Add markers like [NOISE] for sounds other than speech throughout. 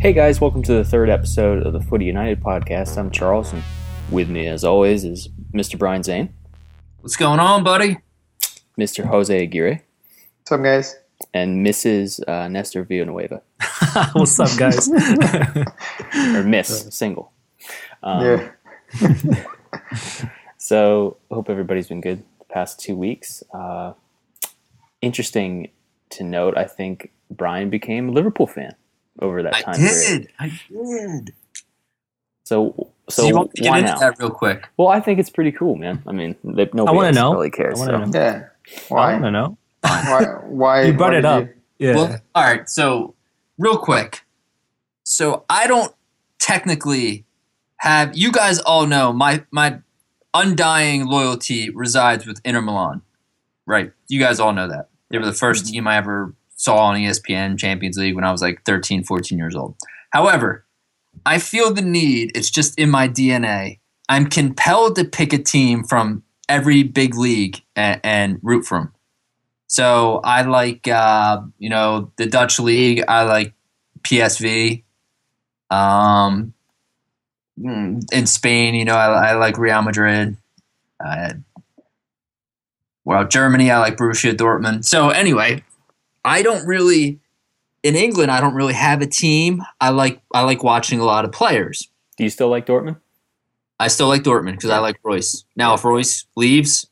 Hey guys, welcome to the third episode of the Footy United podcast. I'm Charles, and with me, as always, is Mr. Brian Zane, What's going on, buddy? Mr. Jose Aguirre, What's up, guys? and Mrs. Uh, Nestor Villanueva, [LAUGHS] What's up, guys? [LAUGHS] or Miss Single. Um, yeah. [LAUGHS] So, hope everybody's been good the past two weeks. Uh, interesting to note, I think Brian became a Liverpool fan over that I time period. did. I did. So, so, So, you want to get why into now? that real quick? Well, I think it's pretty cool, man. I mean, they, nobody wanna else know. really cares. I wanna so. know. Yeah. I Why? don't know. Why? [LAUGHS] Why? You brought why it did up. Yeah. Well, all right. So, real quick. So, I don't technically have. You guys all know my my undying loyalty resides with Inter Milan, right? You guys all know that. They were the 1st mm-hmm. team I ever saw on ESPN Champions League when I was like 13, 14 years old. However, I feel the need. It's just in my DNA. I'm compelled to pick a team from every big league and, and root for them. So I like, uh, you know, the Dutch league. I like PSV. Um, mm, in Spain, you know, I, I like Real Madrid. Uh, well, Germany, I like Borussia Dortmund. So anyway, I don't really in England. I don't really have a team. I like I like watching a lot of players. Do you still like Dortmund? I still like Dortmund because I like Reus. Now, if Reus leaves,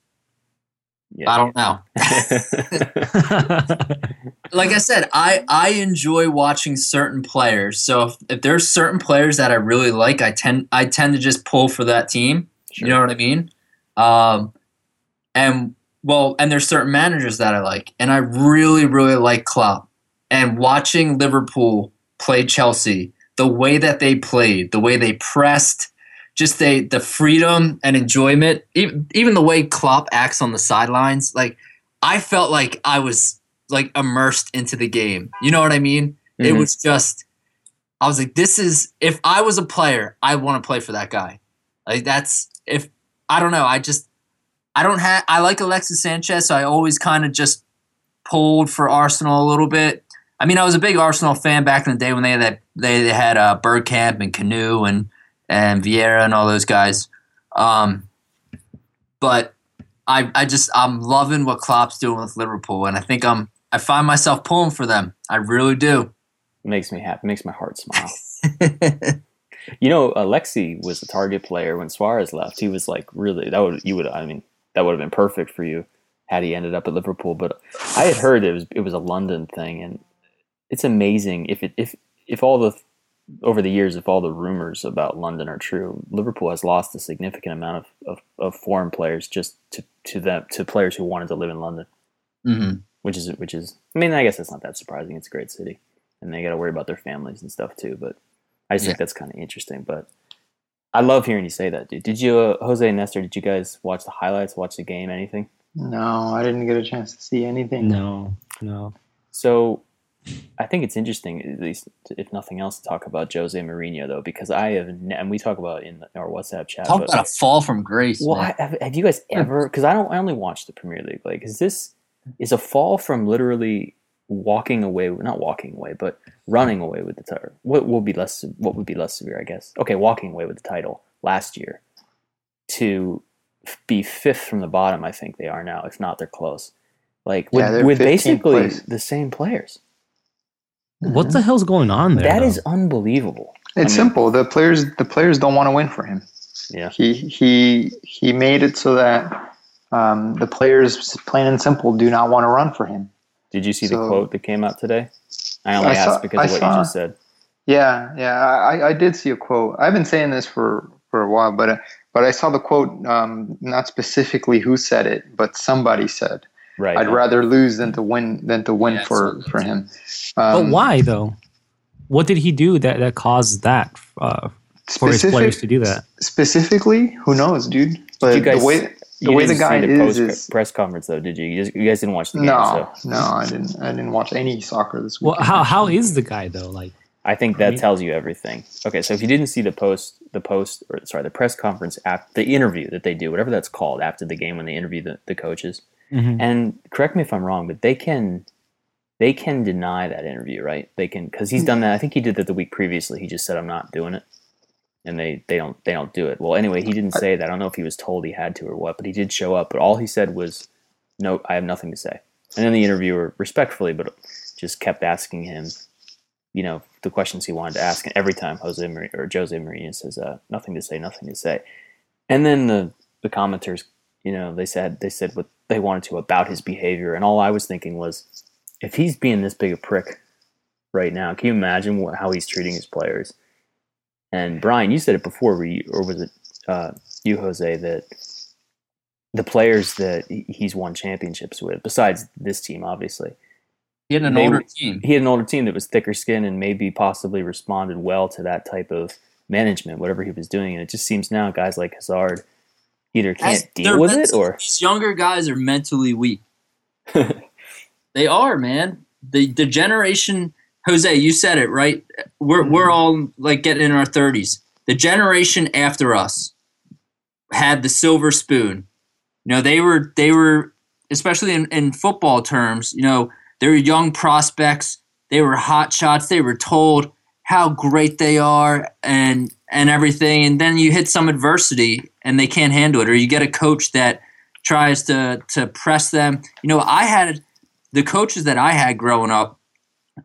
Yeah. I don't know. [LAUGHS] like I said, I I enjoy watching certain players. So if, if there's certain players that I really like, I tend I tend to just pull for that team. Sure. You know what I mean? Um, and well, and there's certain managers that I like, and I really really like Klopp. And watching Liverpool play Chelsea, the way that they played, the way they pressed, just they the freedom and enjoyment, even, even the way Klopp acts on the sidelines, like I felt like I was like immersed into the game. You know what I mean? It Mhm. was just I was like, this is if I was a player, I want to play for that guy. Like that's if I don't know, I just I don't have I like Alexis Sanchez, so I always kind of just pulled for Arsenal a little bit. I mean, I was a big Arsenal fan back in the day when they had that they, they had uh, Bergkamp and Kanu and and Vieira and all those guys. Um, but I I just I'm loving what Klopp's doing with Liverpool, and I think I'm I find myself pulling for them. I really do. makes me happy. Makes my heart smile. [LAUGHS] You know, Alexi was a target player when Suarez left. He was like really that would you would I mean that would have been perfect for you had he ended up at Liverpool. But I had heard it was it was a London thing, and it's amazing if it if if all the over the years if all the rumors about London are true, Liverpool has lost a significant amount of, of, of foreign players just to to them to players who wanted to live in London, hmm which is which is I mean I guess it's not that surprising. It's a great city, and they got to worry about their families and stuff too. But I just Yeah. think that's kind of interesting. But I love hearing you say that, dude. Did you, uh, Jose and Nestor? Did you guys watch the highlights? Watch the game? Anything? No, I didn't get a chance to see anything. no, no. So I think it's interesting, at least if nothing else, to talk about Jose Mourinho though, because I have, ne- and we talk about in our WhatsApp chat. Talk but- about a fall from grace. well, man. I, have, have you guys ever? Because I don't. I only watch the Premier League. Like, is this is a fall from literally walking away? Not walking away, but running away with the title. What will be less? What would be less severe? I guess. Okay, walking away with the title last year to f- be fifth from the bottom. I think they are now. If not, they're close. Like with, Yeah, with basically place. the same players. What the hell's going on there? That though? is unbelievable. It's I mean- simple. The players the players don't want to win for him. Yeah. He he he made it so that um, the players, plain and simple, do not want to run for him. Did you see the quote that came out today? I only I asked saw- because I of what saw- you just said. Yeah, yeah. I, I did see a quote. I've been saying this for, for a while, but uh, but I saw the quote. Um, not specifically who said it, but somebody said, Right. "I'd rather lose than to win than to win Yeah, for for him." But Um, why though? What did he do that that caused that uh, for his players to do that? Specifically, who knows, dude? But you guys- the way the You way the guy see the is post is press conference though, did you? You, just, you guys didn't watch the game, no, so no, I didn't. I didn't watch any soccer this week. Well, how how is the guy though? Like, I think that tells you everything. Okay, so if you didn't see the post, the post, or sorry, the press conference after the interview that they do, whatever that's called after the game when they interview the, the coaches, mhm. and correct me if I'm wrong, but they can they can deny that interview, right? They can because he's done that. I think he did that the week previously. He just said, "I'm not doing it," and they they don't they don't do it. Well, anyway, he didn't say that. I don't know if he was told he had to or what, but he did show up. But all he said was, "No, I have nothing to say." And then the interviewer, respectfully, but just kept asking him, you know, the questions he wanted to ask. And every time Jose Marie, or Jose Mourinho says, uh, "Nothing to say, nothing to say," and then the the commenters, you know, they said they said what they wanted to about his behavior, and all I was thinking was, if he's being this big a prick right now, can you imagine what, how he's treating his players? And Brian, you said it before, were you, or was it uh, you, Jose, that the players that he's won championships with, besides this team, obviously, He had an They- older team. he had an older team that was thicker skin and maybe possibly responded well to that type of management, whatever he was doing. And it just seems now guys like Hazard either can't They're deal with it or these younger guys are mentally weak. [LAUGHS] they are, man. The the generation Jose, you said it right. We're Mm-hmm. we're all like getting in our thirties. The generation after us had the silver spoon. You know, they were they were especially in, in football terms, you know, they were young prospects, they were hot shots, they were told how great they are and and everything and then you hit some adversity and they can't handle it or you get a coach that tries to to press them you know i had the coaches that i had growing up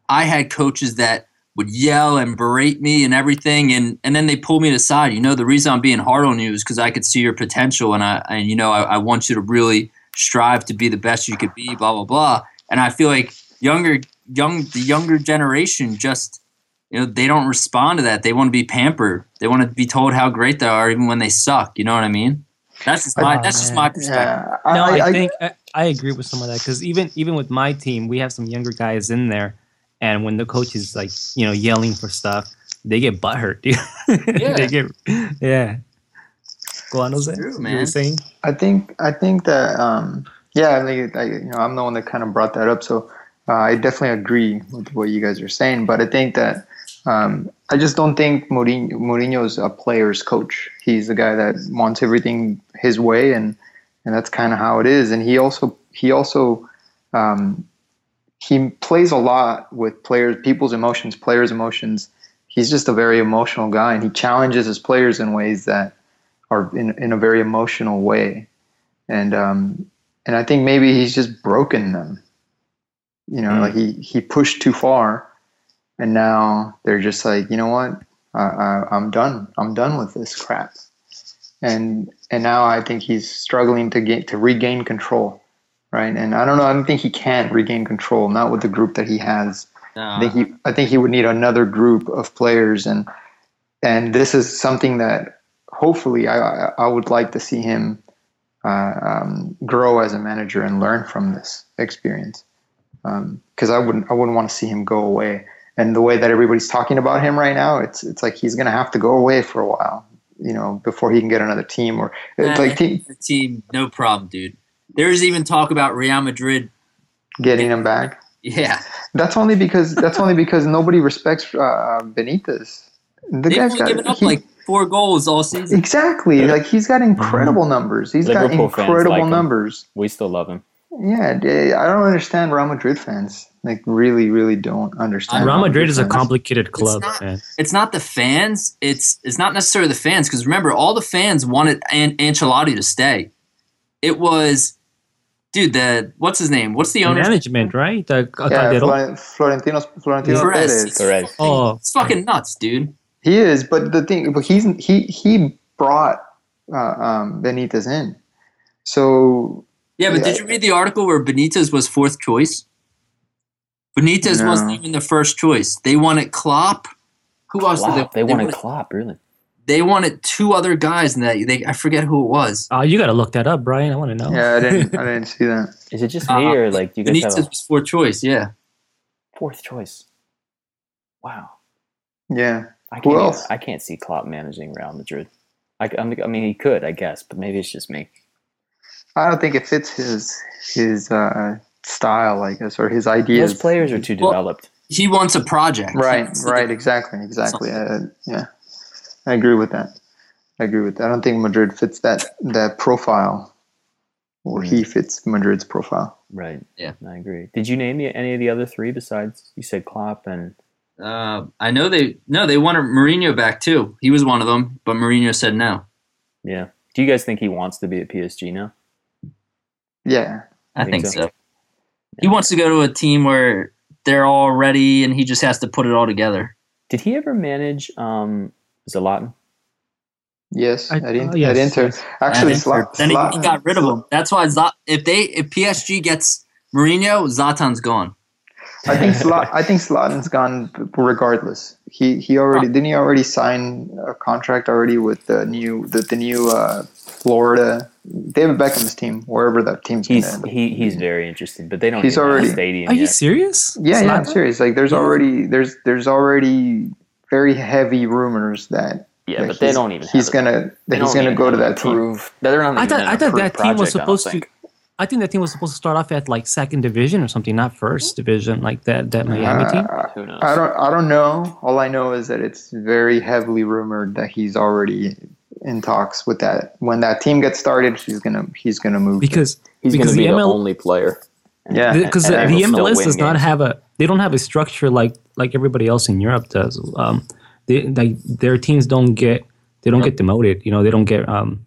i had coaches that would yell and berate me and everything and and then they pull me aside you know the reason i'm being hard on you is because i could see your potential and i and you know I, I want you to really strive to be the best you could be blah blah blah. And i feel like younger young the younger generation just you know they don't respond to that. They want to be pampered. They want to be told how great they are even when they suck. You know what i mean? That's just my Oh, that's just my perspective. Yeah, No, I, I, I, think I, I agree with some of that because even even with my team, we have some younger guys in there, and when the coach is like you know yelling for stuff, they get butthurt, dude. [LAUGHS] Yeah. they get yeah. Go on, Jose. true, You man. were saying I think I think that um, yeah, I think I, you know I'm the one that kind of brought that up, so uh, I definitely agree with what you guys are saying. But I think that um, I just don't think Mourinho Mourinho's a player's coach. He's the guy that wants everything his way, and and that's kind of how it is. And he also he also um, he plays a lot with players, people's emotions, players' emotions. He's just a very emotional guy, and he challenges his players in ways that are in, in a very emotional way. And um, and I think maybe he's just broken them. You know, Mm. like he he pushed too far, and now they're just like, you know what, I, I, I'm done. I'm done with this crap. And and now I think he's struggling to get to regain control, right? And I don't know. I don't think he can regain control, not with the group that he has. I think he I think he would need another group of players and and this is something that hopefully I I, would like to see him uh, um, grow as a manager and learn from this experience because I wouldn't I wouldn't want to see him go away and the way that everybody's talking about him right now it's it's like he's gonna have to go away for a while you know before he can get another team or Nah, like te- the team no problem dude there's even talk about real madrid getting him back yeah that's only because that's only because nobody respects uh, Benitez the they've guy's only got given up he- like four goals all season Exactly. Like he's got incredible numbers. He's Liverpool got incredible like him. numbers. we still love him. Yeah, I don't understand Real Madrid fans. Like really, really don't understand. Real Madrid is a complicated club, not- it's not the fans. It's it's not necessarily the fans because remember, all the fans wanted An- Ancelotti to stay. It was, dude. The what's his name? What's the owner? Management, right? The uh, Yeah, Calderon. Florentino Florentino Perez. Perez. Perez. Oh. It's fucking nuts, dude. He is, but the thing, but he's he he brought uh, um, Benitez in. So Yeah, but did you read the article where Benitez was fourth choice? Benitez No. wasn't even the first choice. They wanted Klopp. Who else Wow, did they, wanted Klopp, really. They wanted two other guys, and that they I forget who it was. Oh, you got to look that up, Brian. I want to know. yeah, I didn't [LAUGHS] I didn't see that. Is it just me Uh, or like do you guys Benitez have a was fourth choice. Yeah. fourth choice? Wow. Yeah, I can't. else? I can't see Klopp managing Real Madrid. I, I mean, he could, I guess, but maybe it's just me. I don't think it fits his his uh, style, I guess, or his ideas. Those players are too Well, developed. He wants a project. Right, [LAUGHS] right, exactly, exactly. Uh, yeah, I agree with that. I agree with that. I don't think Madrid fits that that profile. or Mm. he fits Madrid's profile. Right. Yeah. I agree. Did you name the, any of the other three besides you said Klopp and Uh, I know they no they wanted Mourinho back too. He was one of them, but Mourinho said no. yeah? Do you guys think he wants to be at PSG now? Yeah, I Think think so. so. He wants to go to a team where they're all ready and he just has to put it all together. Did he ever manage um, Zlatan? yes, I- at, in, uh, yes, at Inter. yes. Actually, And Zla- then he Zlatan- got rid of him. That's why Zla- if they if PSG gets Mourinho, Zlatan's gone. I think Zla- I think Zlatan's gone regardless. He he already didn't he already sign a contract already with the new the, the new uh, Florida David Beckham's team wherever that team's He's gonna end. he he's very interested, but they don't. He's even a already- stadium Are you serious? Yeah, yeah, I'm serious. Like there's Yeah. already there's there's already very heavy rumors that Yeah, that but they don't even. he's gonna that he's gonna go to that team. approved- They're not I thought I thought that team was project, I supposed to. think. I think that team was supposed to start off at like second division or something, not first division, like that that Miami team. Uh, Who knows? I don't I don't know. All I know is that it's very heavily rumored that he's already in talks with that. When that team gets started, he's gonna he's gonna move. Because He's going because to be the the only player. Yeah. because And- the, the MLS win does not have a they don't have a structure like like everybody else in Europe does. Um, they like their teams don't get they don't get demoted. You know they don't get um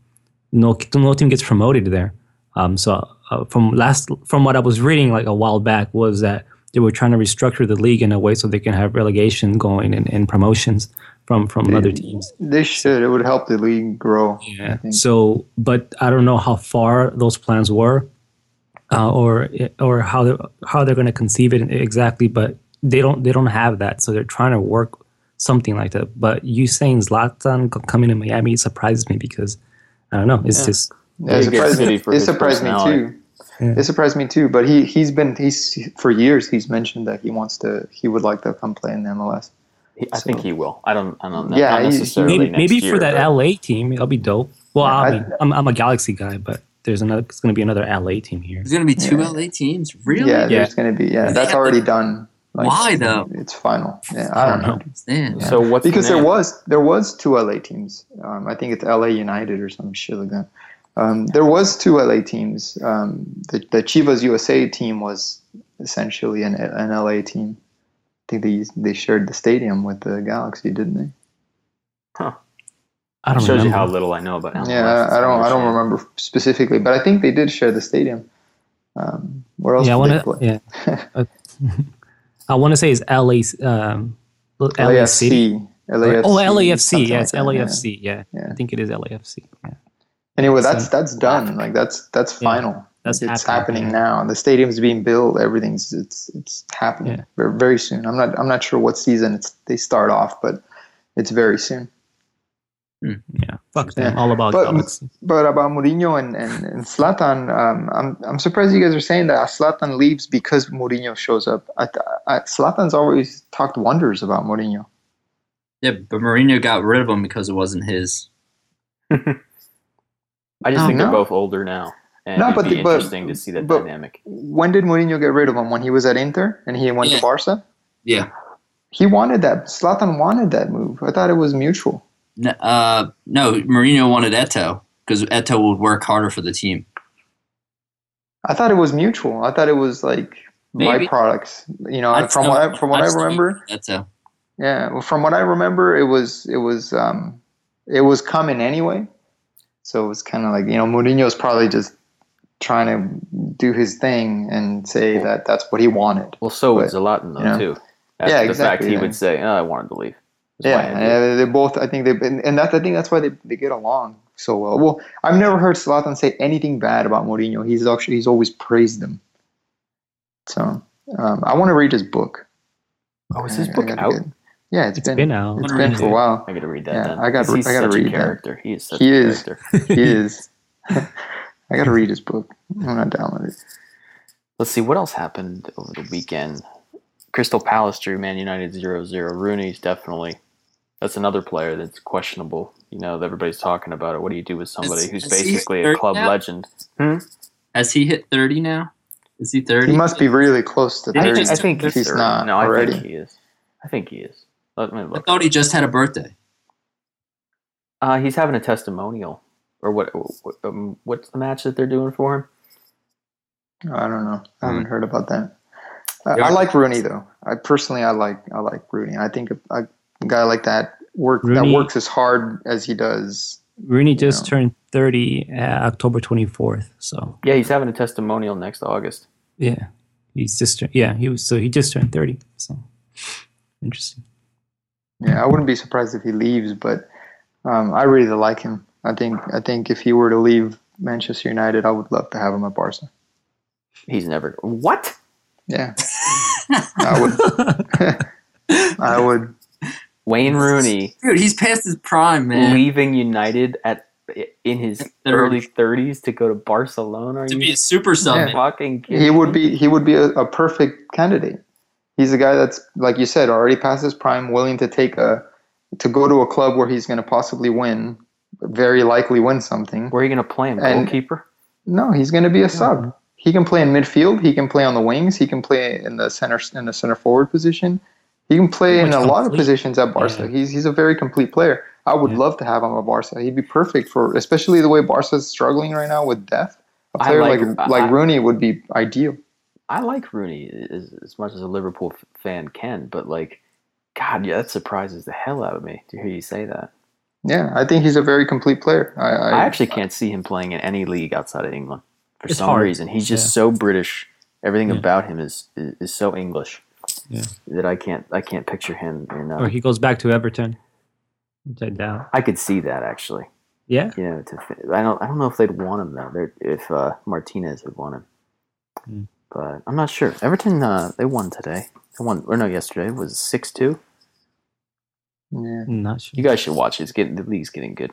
no no team gets promoted there. Um, so uh, from last from what I was reading like a while back was that they were trying to restructure the league in a way so they can have relegation going and, and promotions from from other teams. They should. It would help the league grow. Yeah. So, but I don't know how far those plans were, uh, or or how they how they're going to conceive it exactly. But they don't they don't have that, so they're trying to work something like that. But you saying Zlatan coming to Miami surprises me because I don't know. It's Yeah. just Yeah, it surprised me. It surprised me too. Yeah. It surprised me too. But he he's been he's for years he's mentioned that he wants to he would like to come play in the MLS. He- I think he will. I don't. I don't know. Yeah, not he- he- necessarily maybe next maybe year, for that but- LA team, it'll be dope. Well, Yeah, I I- I'm I'm a Galaxy guy, but there's another. It's going to be another LA team here. There's gonna be two Yeah. LA teams. Really? Yeah, Yeah. there's gonna be yeah. That's have already to- done. Why, though? It's final. Yeah, I don't know. Damn. Yeah. So what's the because there was there was two LA teams. Um, I think it's LA United or some shit like that. Um, there was two LA teams. Um, the, the Chivas USA team was essentially an, an LA team. I think they they shared the stadium with the Galaxy, didn't they? I don't shows remember. you how little I know about MLS. yeah, I don't I don't remember specifically, but I think they did share the stadium. Um, where else? yeah, I want to. Yeah, [LAUGHS] I want to say is LA. Um, LA City. LAFC. LAFC. Oh, LAFC. something Yeah, it's that, yeah. LAFC. Yeah. Yeah. I think it is LAFC. Yeah. Anyway, that's So- that's done. Like that's that's Yeah, final. that's it's happening, happening, yeah. now. The stadium's being built. Everything's it's it's happening Yeah. very, very soon. I'm not I'm not sure what season it's they start off, but it's very soon. Yeah. Fuck them. Yeah. All about But- Galaxy. But about Mourinho and and, and Zlatan, um, I'm I'm surprised you guys are saying that Zlatan leaves because Mourinho shows up. I, I, Zlatan's always talked wonders about Mourinho. Yeah, but Mourinho got rid of him because it wasn't his. [LAUGHS] I just No, think no. they're both older now, and No, it'd but be the- but- interesting to see that but- dynamic. When did Mourinho get rid of him? When he was at Inter and he went Yeah. to Barca. Yeah. He wanted that. Zlatan wanted that move. I thought it was mutual. N- Uh, no, Mourinho wanted Eto'o because Eto'o would work harder for the team. I thought it was mutual. I thought it was like Maybe. byproducts. You know, I'd from still- what I, from what I'd I remember, Eto'o. yeah, well, from what I remember, it was it was um, it was coming anyway. So it was kind of like you know, Mourinho's probably just trying to do his thing and say that that's what he wanted. Well, so would But, Zlatan though you know. too. That's Yeah, the fact he yeah. would say, oh, "I wanted to leave." That's Yeah, my idea. and they both. I think they and and that's I think that's why they, they get along so well. Well, I've never heard Zlatan say anything bad about Mourinho. He's actually he's always praised him. So um, I want to read his book. Oh, is his I- I book gotta out? get- yeah, It's been out. It's Wanna been for a while. I got to read that. Yeah, then. I gotta- I gotta read a that. character. He is such He a is. character. [LAUGHS] He [LAUGHS] is. [LAUGHS] I got to read his book. I'm gonna download it. Let's see what else happened over the weekend. Crystal Palace drew Man United 0-0. Rooney's definitely that's another player that's questionable. You know, everybody's talking about it. What do you do with somebody Is- who's is basically a club now? legend? Has he hit 30 now? Is he 30? He must be really close to Did he I think, thirty. I think he's, he's 30. not No, I already. think he is. I think he is. Let me I thought he just had a birthday. Uh, he's having a testimonial, or what? what- Um, what's the match that they're doing for him? I don't know. I haven't Hmm. heard about that. I, I like Rooney though. I personally, I like I like Rooney. I think a, a guy like that work that works as hard as he does. Rooney just Yeah. turned 30 uh, October 24th. So Yeah, he's having a testimonial next August. yeah, he's just tur- yeah he was so he just turned 30. So interesting. Yeah, I wouldn't be surprised if he leaves, but um, I really like him. I think I think if he were to leave Manchester United, I would love to have him at Barca. He's never what? Yeah, I would. [LAUGHS] I would. Wayne Rooney Dude, he's past his prime, man. leaving United at in his Thirty. early 30s to go to Barcelona. Are to you be a super sub. Yeah. fucking kidding He would be. He would be a, a perfect candidate. He's a guy that's like you said, already past his prime, willing to take a to go to a club where he's going to possibly win, very likely win something. Where are you going to play him? And- Goalkeeper? No, he's going to be a sub. He can play in midfield. He can play on the wings. He can play in the center in the center forward position. He can play in Much a lot of positions at Barca. Yeah. He's he's a very complete player. I would Yeah. love to have him at Barca. He'd be perfect for, especially the way Barca's struggling right now with depth. A player like- like like, I- Rooney would be ideal. I like Rooney as, as much as a Liverpool f- fan can, but like, God, yeah, that surprises the hell out of me to hear you say that. Yeah, I think he's a very complete player. I, I, I actually can't see him playing in any league outside of England for some hard. reason. He's just Yeah. so British. Everything Yeah. about him is, is is so English. Yeah. That I can't I can't picture him in. Uh, Or he goes back to Everton. Which I doubt. I could see that actually. Yeah. You know, to I don't I don't know if they'd want him though. They're, if uh, Martinez would want him, Hmm. but I'm not sure. Everton uh, they won today. They won or no yesterday. It was six two. yeah. Not sure. You guys should watch it. It's getting the league's getting good.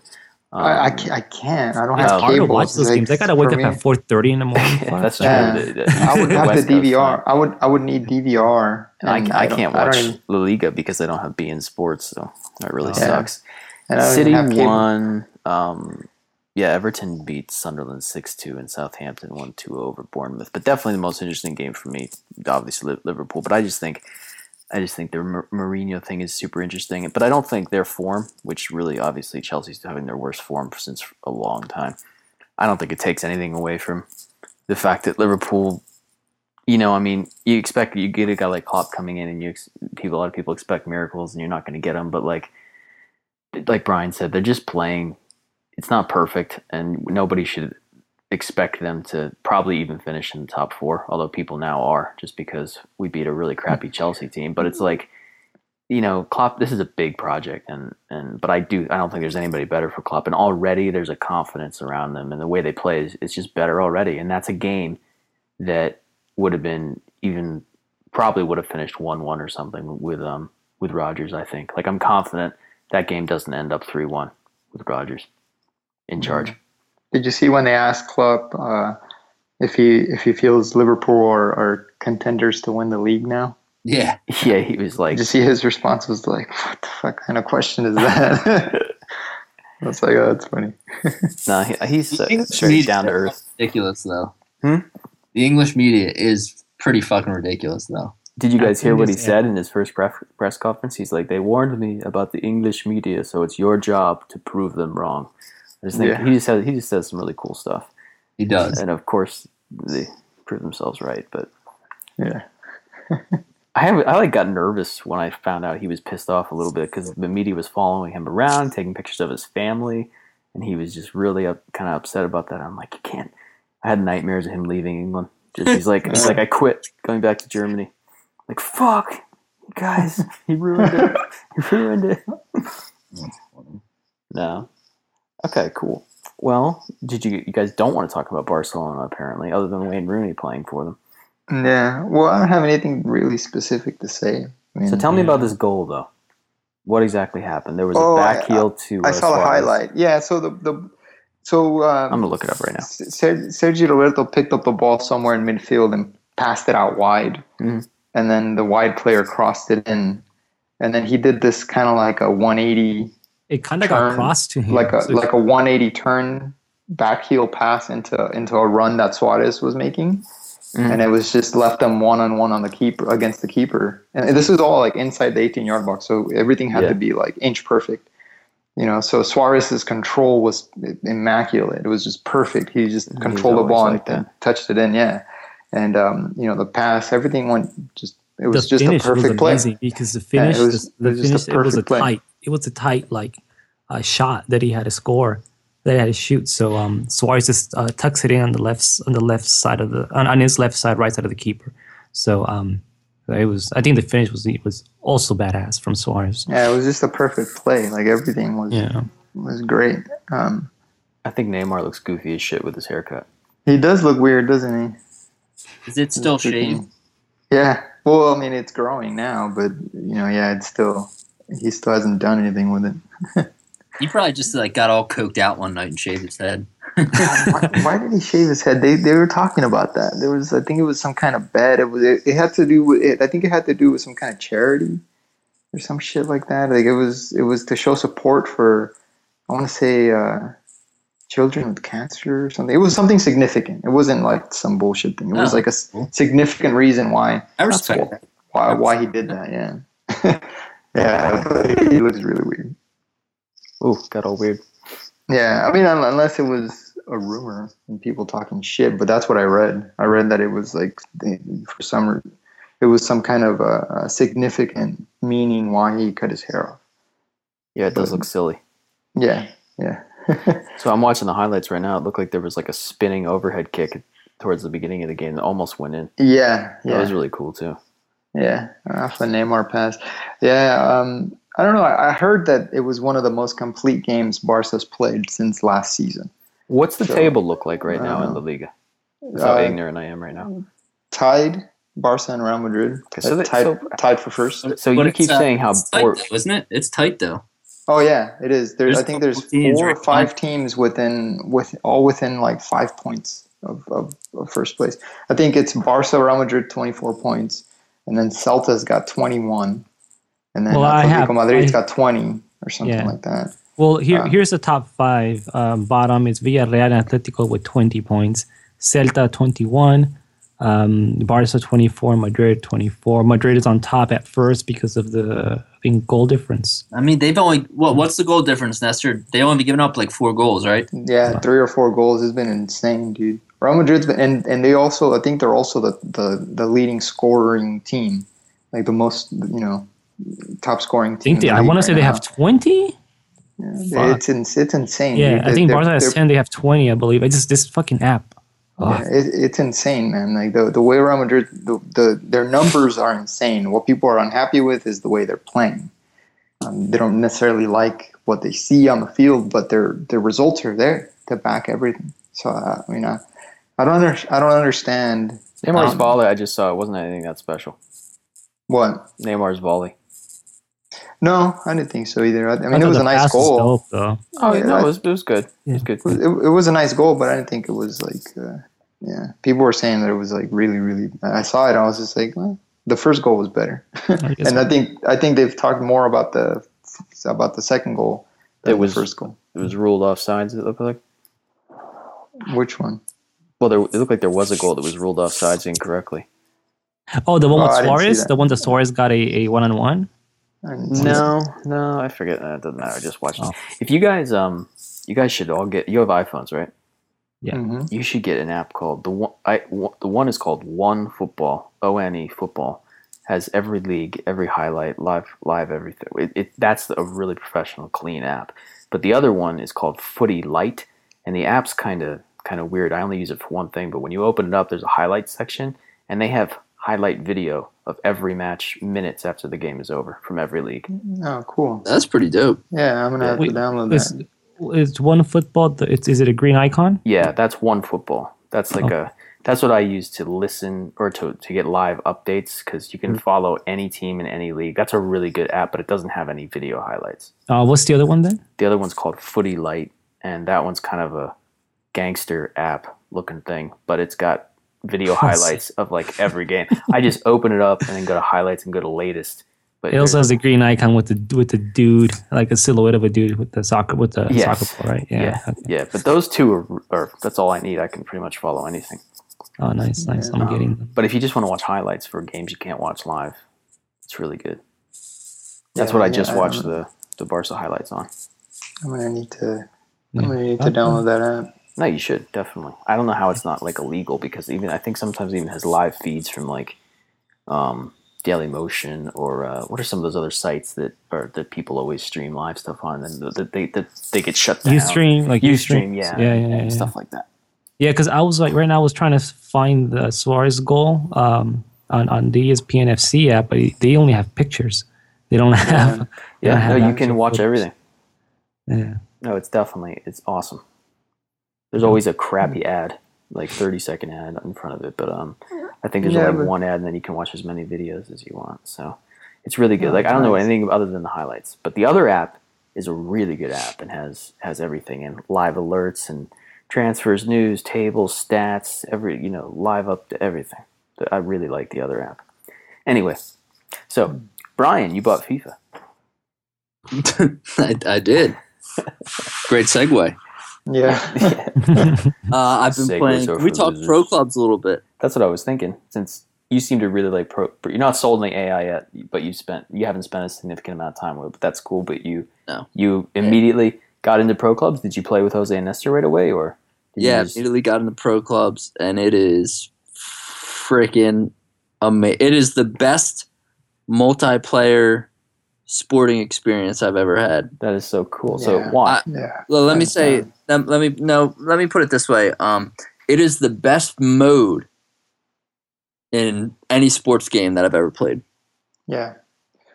Um, I, I, can't, I can't. I don't It's have hard to cable. watch those Like, games. I gotta wake up me- at 4:30 in the morning. [LAUGHS] Yeah, that's that. true. Yeah. The- the- I would [LAUGHS] have West the DVR. time. I would I would need DVR. And I, and I, don't- can't I watch don't even- La Liga because I don't have beIN Sports, so that really Oh. Yeah. sucks. and City even have cable. won. Um, yeah, Everton beat Sunderland six two, and Southampton won two over Bournemouth. But definitely the most interesting game for me, obviously Liverpool. But I just think, I just think the Mourinho thing is super interesting. But I don't think their form, which really obviously Chelsea's having their worst form since a long time. I don't think it takes anything away from the fact that Liverpool. You know, I mean, you expect you get a guy like Klopp coming in, and you ex- people, a lot of people expect miracles, and you're not going to get them. But like, like Brian said, they're just playing. It's not perfect, and nobody should expect them to probably even finish in the top four. Although people now are, just because we beat a really crappy [LAUGHS] Chelsea team. But it's like, you know, Klopp. This is a big project, and and but I do. I don't think there's anybody better for Klopp. And already there's a confidence around them, and the way they play is it's just better already. And that's a game that would have been even probably would have finished one one or something with um with Rodgers. I think. Like I'm confident that game doesn't end up three one with Rodgers in charge. Did you see when they asked Klopp uh, if he if he feels Liverpool are, are contenders to win the league now? Yeah. [LAUGHS] Yeah, he was like, Did you see his response was like, "What the fuck kind of question is that?" [LAUGHS] [LAUGHS] I was like, "Oh, that's funny." no, he, he's uh, English very down to earth. Ridiculous though. Hmm? The English media is pretty fucking ridiculous though. Did you guys hear what he said in his first press, press conference? He's like, they warned me about the English media, so it's your job to prove them wrong. I just think Yeah. he just has, he just says some really cool stuff, He does. and of course they prove themselves right. But Yeah. [LAUGHS] I have, I like got nervous when I found out he was pissed off a little bit because the media was following him around, taking pictures of his family, and he was just really up, kind of upset about that. I'm like, you can't. I had nightmares of him leaving England. Just he's like, he's like, I quit going back to Germany. Like fuck, guys, [LAUGHS] he ruined it. [LAUGHS] He ruined it. No. Okay, cool. Well, did you you guys don't want to talk about Barcelona apparently, other than Wayne Rooney playing for them? Yeah. Well, I don't have anything really specific to say. I mean, So tell me Yeah. about this goal, though. What exactly happened? There was Oh, a I- back heel to. I uh, saw the highlight. Yeah. So the the so um, I'm gonna look it up right now. Sergio Roberto picked up the ball somewhere in midfield and passed it out wide, Mhm. and then the wide player crossed it in, and then he did this kind of like a 180, It kind of got Turn, crossed to him. like a So- like a 180 turn back heel pass into into a run that Suarez was making. Mhm. And it was just left them one on one on the keeper against the keeper, and this is all like inside the 18 yard box, so everything had Yeah. to be like inch perfect. You know, so Suarez's control was immaculate. It was just perfect. He just He's controlled the ball like and that. touched it in. Yeah, and um, you know the pass, everything went just. It was the just a perfect was play. because the finish, it was- the, it was just finish, a it was a perfect play. tight, it was a tight like uh, shot that he had to score, that he had to shoot. So um, Suarez just uh, tucks it in on the left on the left side of the on, on his left side, right side of the keeper. So um, it was. I think the finish was was also badass from Suarez. Yeah, it was just a perfect play. Like everything was Yeah, was great. Um, I think Neymar looks goofy as shit with his haircut. he does look weird, doesn't he? Is it still Freaking- shaved? Yeah. Well, I mean, it's growing now, but you know, yeah, it's still he still hasn't done anything with it. [LAUGHS] He probably just like got all coked out one night and shaved his head. why, [LAUGHS] why did he shave his head? They they were talking about that. There was, I think, it was some kind of bet. It was, it, it had to do with it. I think it had to do with some kind of charity or some shit like that. Like it was, it was to show support for, I want to say, uh, children with cancer or something. It was something significant. It wasn't like some bullshit thing. It was Oh, like a significant reason why I respect that. why why he did that. Yeah, [LAUGHS] yeah. But he looks really weird. Oh, got all weird. Yeah, I mean, unless it was a rumor and people talking shit, but that's what I read. I read that it was like for some, it was some kind of a, a significant meaning why he cut his hair off. Yeah, it does look silly. Yeah, yeah, [LAUGHS] So I'm watching the highlights right now. It looked like there was like a spinning overhead kick towards the beginning of the game that almost went in. yeah, yeah. That was really cool too. Yeah. Off the Neymar pass. Yeah, um, I don't know. I, I heard that it was one of the most complete games Barca's played since last season. What's the So, table look like right now in La Liga? That's how Uh, ignorant I am right now. tied Barca and Real Madrid. Okay, so they- tied, so- tied for first. So But you it's, keep uh, saying how it's tight, bored. though, isn't it? It's tight though. Oh yeah, it is. There's, There's I think there's couple teams four or five behind. teams within with all within like five points of, of, of first place. I think it's Barca, Real Madrid, twenty four points, and then Celta's got twenty one, and then Well, Atletico have- Madrid's I- got twenty or something Yeah. like that. Well, here Uh, here's the top five. Um, bottom is Villarreal and Atletico with 20 points, Celta 21, um, Barca 24, Madrid 24. Madrid is on top at first because of the I think goal difference. I mean, they've only what? What's the goal difference, Nestor? They only given up like four goals, right? Yeah, three or four goals has been insane, dude. Real Madrid's been, and and they also I think they're also the the, the leading scoring team, like the most you know top scoring I team. think they, the I league want to right say they now. have 20. Yeah, it's ins- it's insane. Yeah, dude. I think They're- Barca has 10. They have 20, I believe. It's just this fucking app. Yeah, it, it's insane, man. Like the the way Real Madrid, the, the their numbers are insane. What people are unhappy with is the way they're playing. Um, they don't necessarily like what they see on the field, but their their results are there to back everything. So uh, I mean, I, I don't under, I don't understand Neymar's um, volley, I just saw it wasn't anything that special. what. Neymar's volley. No, I didn't think so either. I, I mean, I it was a nice goal. dope, though. Oh Yeah, no, it was it was good. It was good. It, it was a nice goal, but I didn't think it was like, uh, yeah. People were saying that it was like really, really. I saw it. I was just like, well, the first goal was better, [LAUGHS] I and I think I think they've talked more about the about the second goal than It was- the first goal. It was ruled off sides. It looked like. Which one? Well, there it looked like there was a goal that was ruled off sides incorrectly. Oh, the one with I Suarez? The one that Suarez got a, a one-on-one? I didn't see No, no, I forget. That doesn't matter. I just watched. Oh. If you guys, um, you guys should all get. You have iPhones, right? That. Mhm. You should get an app called the one. I the one is called One Football. O N E Football has every league, every highlight, live, live everything. It, it that's a really professional, clean app. But the other one is called Footy Light, and the app's kind of kind of weird. I only use it for one thing, but when you open it up, there's a highlight section, and they have highlight video of every match minutes after the game is over from every league. Oh, cool. That's pretty dope. Yeah, I'm gonna have Wait, to download Is, that. Is one football, it's, is it a green icon? Yeah, that's one football. That's like a that's what I use to listen or to to get live updates because you can follow any team in any league. That's a really good app, but it doesn't have any video highlights. Uh, what's the other one then? The other one's called Footy Light, and that one's kind of a gangster app looking thing, but it's got video highlights of like every game. I just open it up and then go to highlights and go to latest. But It also has a green icon with the with the dude, like a silhouette of a dude with the soccer with the Yes. soccer ball, right? Yeah. yeah, okay. yeah, but those two are, are that's all I need. I can pretty much follow anything. Oh, nice, nice. I'm getting them. But if you just want to watch highlights for games you can't watch live, it's really good. That's Yeah, what I yeah, just I watched don't- the the Barca highlights on. I'm gonna need to. I'm gonna need to Okay. download that app. No, you should definitely. I don't know how it's not like illegal because even I think sometimes it even has live feeds from like um, Dailymotion or uh, what are some of those other sites that are that people always stream live stuff on and that they that they get shut down. Ustream, like Ustream, yeah, yeah, yeah, yeah. stuff like that. Yeah, because I was like, right now, I was trying to find the Suarez goal um, on on the ESPN FC app, but they only have pictures. They don't have. don't Yeah, have no, you can watch footage. everything. Yeah. No, it's definitely it's awesome. There's always a crappy ad, like 30 second ad in front of it, but um, I think there's Yeah, only but- one ad, and then you can watch as many videos as you want. So it's really good. Oh, like I don't know anything other than the highlights, but the other app is a really good app and has has everything and live alerts and transfers, news, tables, stats, every you know live up to everything. I really like the other app. Anyway, so Brian, you bought FIFA. [LAUGHS] I, I did. Great segue. Yeah. [LAUGHS] Uh, I've been Segues playing. are Can we for talk losers. pro clubs a little bit? That's what I was thinking. Since you seem to really like pro, you're not sold on the AI yet, but you spent you haven't spent a significant amount of time with. it. But that's cool. But you No. you immediately got into pro clubs. Did you play with Jose and Nestor right away, or did you Yeah, just- immediately got into pro clubs, and it is freaking amazing. It is the best multiplayer sporting experience I've ever had. that is so cool. So Yeah. why? yeah. Well, let me say, down. let, let me no, let me put it this way. Um, it is the best mode in any sports game that I've ever played Yeah.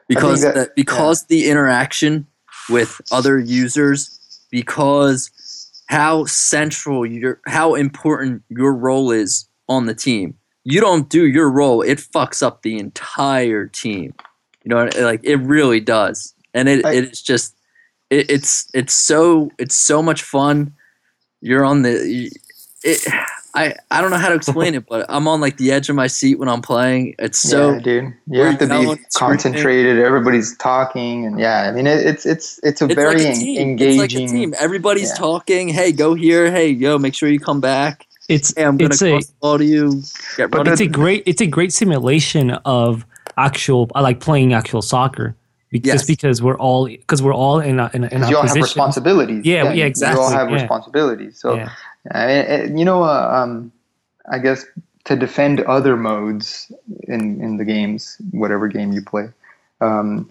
because that- the, because the interaction with other users, because how central your how important your role is on the team. You don't do your role, it fucks up the entire team. You know, like it really does, and it, I- it is just it, it's it's so it's so much fun. You're on the it. I, I don't know how to explain it, but I'm on like the edge of my seat when I'm playing. It's so yeah, dude. You have to be yelling, screaming. concentrated. Everybody's talking, and yeah, I mean, it, it's it's it's a it's very like a team. engaging. It's like a team. Everybody's yeah. talking. Hey, go here. Hey, yo, make sure you come back. It's Hey, I'm gonna it's a cross the ball to you. Get But it's a great it's a great simulation of actual. I like playing actual soccer be- Yes. just because we're all because we're all in a, in a, in a you all have responsibilities. Yeah, yeah, you- exactly, You all have yeah. responsibilities. So, Yeah. It- you know, uh, um, I guess to defend other modes in in the games, whatever game you play, um,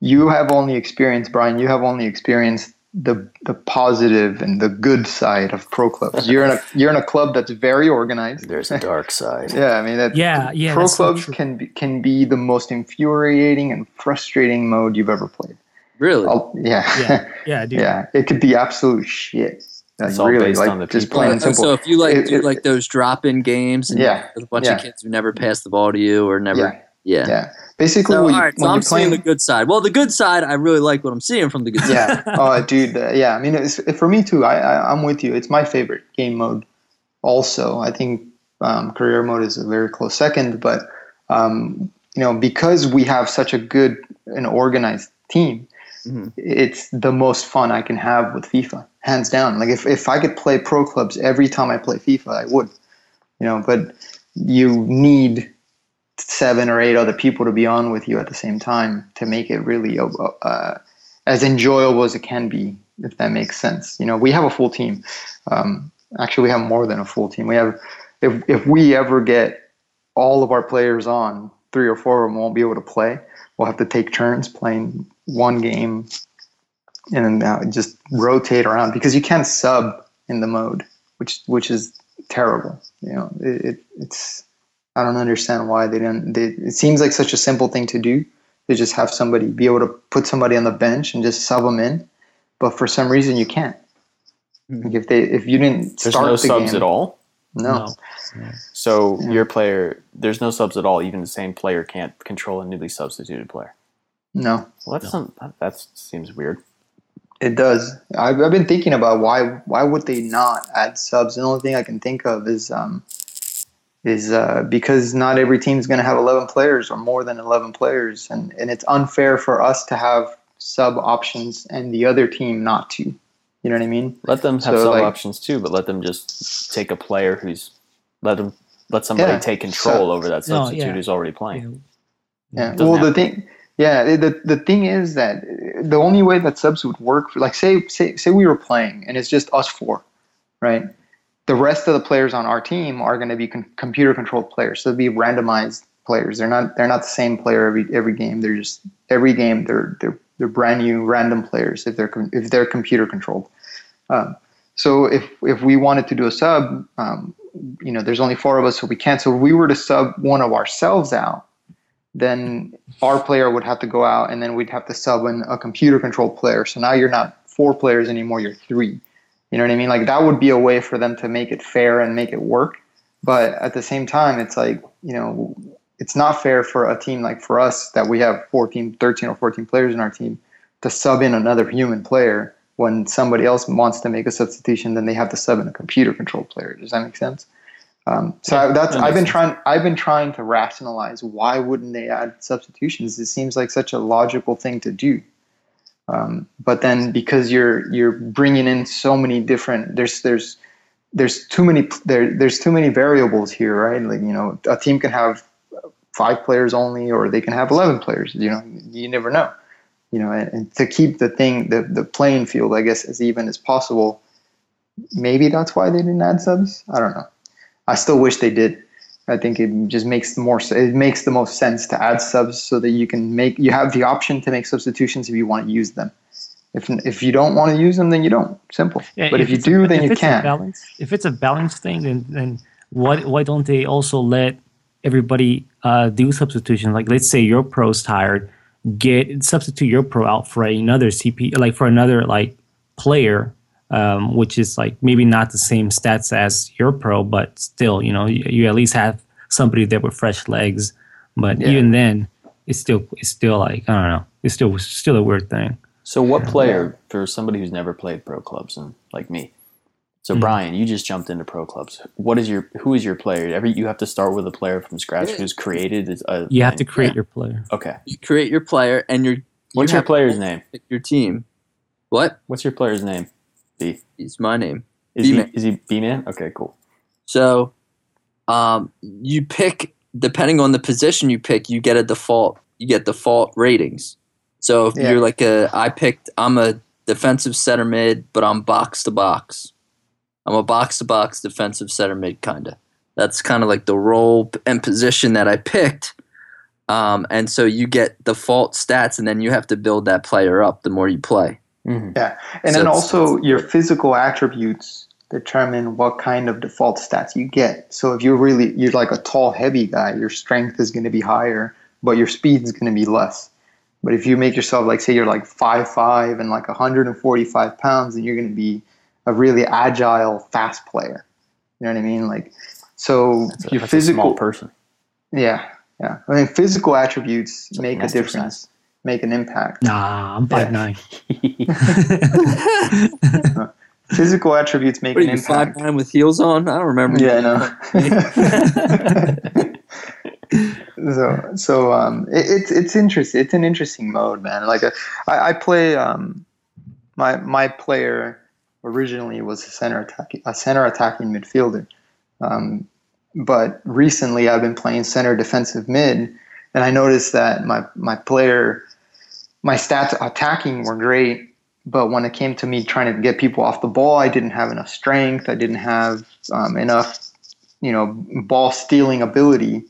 you have only experienced, Brian. You have only experienced the the positive and the good side of pro clubs. You're in a [LAUGHS] you're in a club that's very organized. There's a dark side. [LAUGHS] Yeah, I mean that. Yeah, yeah, Pro clubs can be, can be the most infuriating and frustrating mode you've ever played. really. I'll, yeah, Yeah, yeah, [LAUGHS] dude. yeah, it could be absolute shit. Like, It's all really, based like on the just people. plain and simple. So if you like It- do it- like those drop-in games, and Yeah, with a bunch yeah. of kids who never pass the ball to you or never, yeah, yeah. yeah. Basically, So, when, all you, right, so when I'm you're seeing playing, the good side. Well, the good side, I really like what I'm seeing from the good side. yeah, oh, dude, uh, yeah. I mean, it's, for me too. I, I I'm with you. It's my favorite game mode. Also, I think um, career mode is a very close second, but um, you know, because we have such a good and organized team, Mhm. it's the most fun I can have with FIFA, hands down. Like if, if I could play pro clubs every time I play FIFA, I would. You know, but you need seven or eight other people to be on with you at the same time to make it really uh, uh, as enjoyable as it can be, if that makes sense. You know, we have a full team. Um, actually, we have more than a full team. We have, if if we ever get all of our players on, three or four of them won't be able to play. We'll have to take turns playing one game and then uh, just rotate around because you can't sub in the mode, which which is terrible. You know, it, it it's I don't understand why they didn't. They, it seems like such a simple thing to do to just have somebody be able to put somebody on the bench and just sub them in, but for some reason you can't. Like if they if you didn't There's start no the subs game, at all. No. So Yeah. your player, there's no subs at all. Even the same player can't control a newly substituted player. no, Well, that's some, that seems weird. It does. I've, I've been thinking about why why would they not add subs? The only thing I can think of is um, is uh, because not every team is going to have eleven players or more than eleven players, and and it's unfair for us to have sub options and the other team not to. You know what I mean? Let them have So, sub like- options too, but let them just take a player who's let them let somebody Yeah, take control so- over that No, substitute yeah. who's already playing. Yeah. Doesn't Well, the thing, yeah, the the thing is that the only way that subs would work, like say say say we were playing and it's just us four, right? The rest of the players on our team are going to be con- computer controlled players. So they'll be randomized players. They're not they're not the same player every every game. They're just every game they're they're they're brand new random players if they're com- if they're computer controlled. Um, so if if we wanted to do a sub, um, you know, there's only four of us, so we can't. So if we were to sub one of ourselves out, then our player would have to go out, and then we'd have to sub in a computer controlled player. So now you're not four players anymore; you're three. You know what I mean? Like that would be a way for them to make it fair and make it work. But at the same time, it's like you know, it's not fair for a team like for us that we have 14, 13 or 14 players in our team to sub in another human player when somebody else wants to make a substitution, then they have to sub in a computer controlled player. Does that make sense? Um, so Yeah, I, that's that I've been makes trying I've been trying to rationalize why wouldn't they add substitutions? It seems like such a logical thing to do. Um, but then because you're you're bringing in so many different there's there's there's too many there there's too many variables here, right? Like you know a team can have five players only, or they can have eleven players. You know you never know you know, and, and, to keep the thing, the, the playing field, I guess, as even as possible. Maybe that's why they didn't add subs. I don't know. I still wish they did. I think it just makes more. It makes the most sense to add subs so that you can make. You have the option to make substitutions if you want to use them. If if you don't want to use them, then you don't. Simple. Yeah, but if, you it's a- do, then if you can. balance, if it's a balance thing, then then why why don't they also let everybody uh, do substitution? Like let's say your pro's tired, get substitute your pro out for another CP, like for another like player, um, which is like maybe not the same stats as your pro, but still, you know, you, you at least have somebody there with fresh legs. But Yeah. even then, it's still it's still like I don't know, it's still still a weird thing. So, what player for somebody who's never played pro clubs and like me? So, Mhm. Brian, you just jumped into pro clubs. What is your who is your player? Every you have to start with a player from scratch who's created. A, You have to create Yeah. your player. Okay. You create your player, and you're. What's you your player's name? Your team. What? What's your player's name? B. Is my name. Is he B-Man. is he B man? Okay, cool. So, um, you pick depending on the position you pick, you get a default. You get default ratings. So if Yeah. you're like a, I picked. I'm a defensive center mid, but I'm box to box. I'm a box to box defensive center mid, kinda. That's kind of like the role and position that I picked. Um, and so you get default stats, and then you have to build that player up the more you play. Hmm And So then also your physical attributes determine what kind of default stats you get. So if you're really you're like a tall, heavy guy, your strength is going to be higher, but your speed is going to be less. But if you make yourself like say you're like five five and like 145 pounds, then you're going to be a really agile, fast player. You know what I mean? Like so That's a, your a small physical person. yeah yeah. I mean physical attributes make a difference, make an impact. Nah, I'm Yeah. five nine. [LAUGHS] Physical attributes make What are an you five impact. nine with heels on? I don't remember. Yeah, I know. [LAUGHS] so, so um, it, it's it's interesting. It's an interesting mode, man. Like, a, I, I play. Um, my my player originally was a center attacking a center attacking midfielder, um, but recently I've been playing center defensive mid, and I noticed that my my player, my stats attacking were great, but when it came to me trying to get people off the ball, I didn't have enough strength. I didn't have um, enough, you know, ball stealing ability.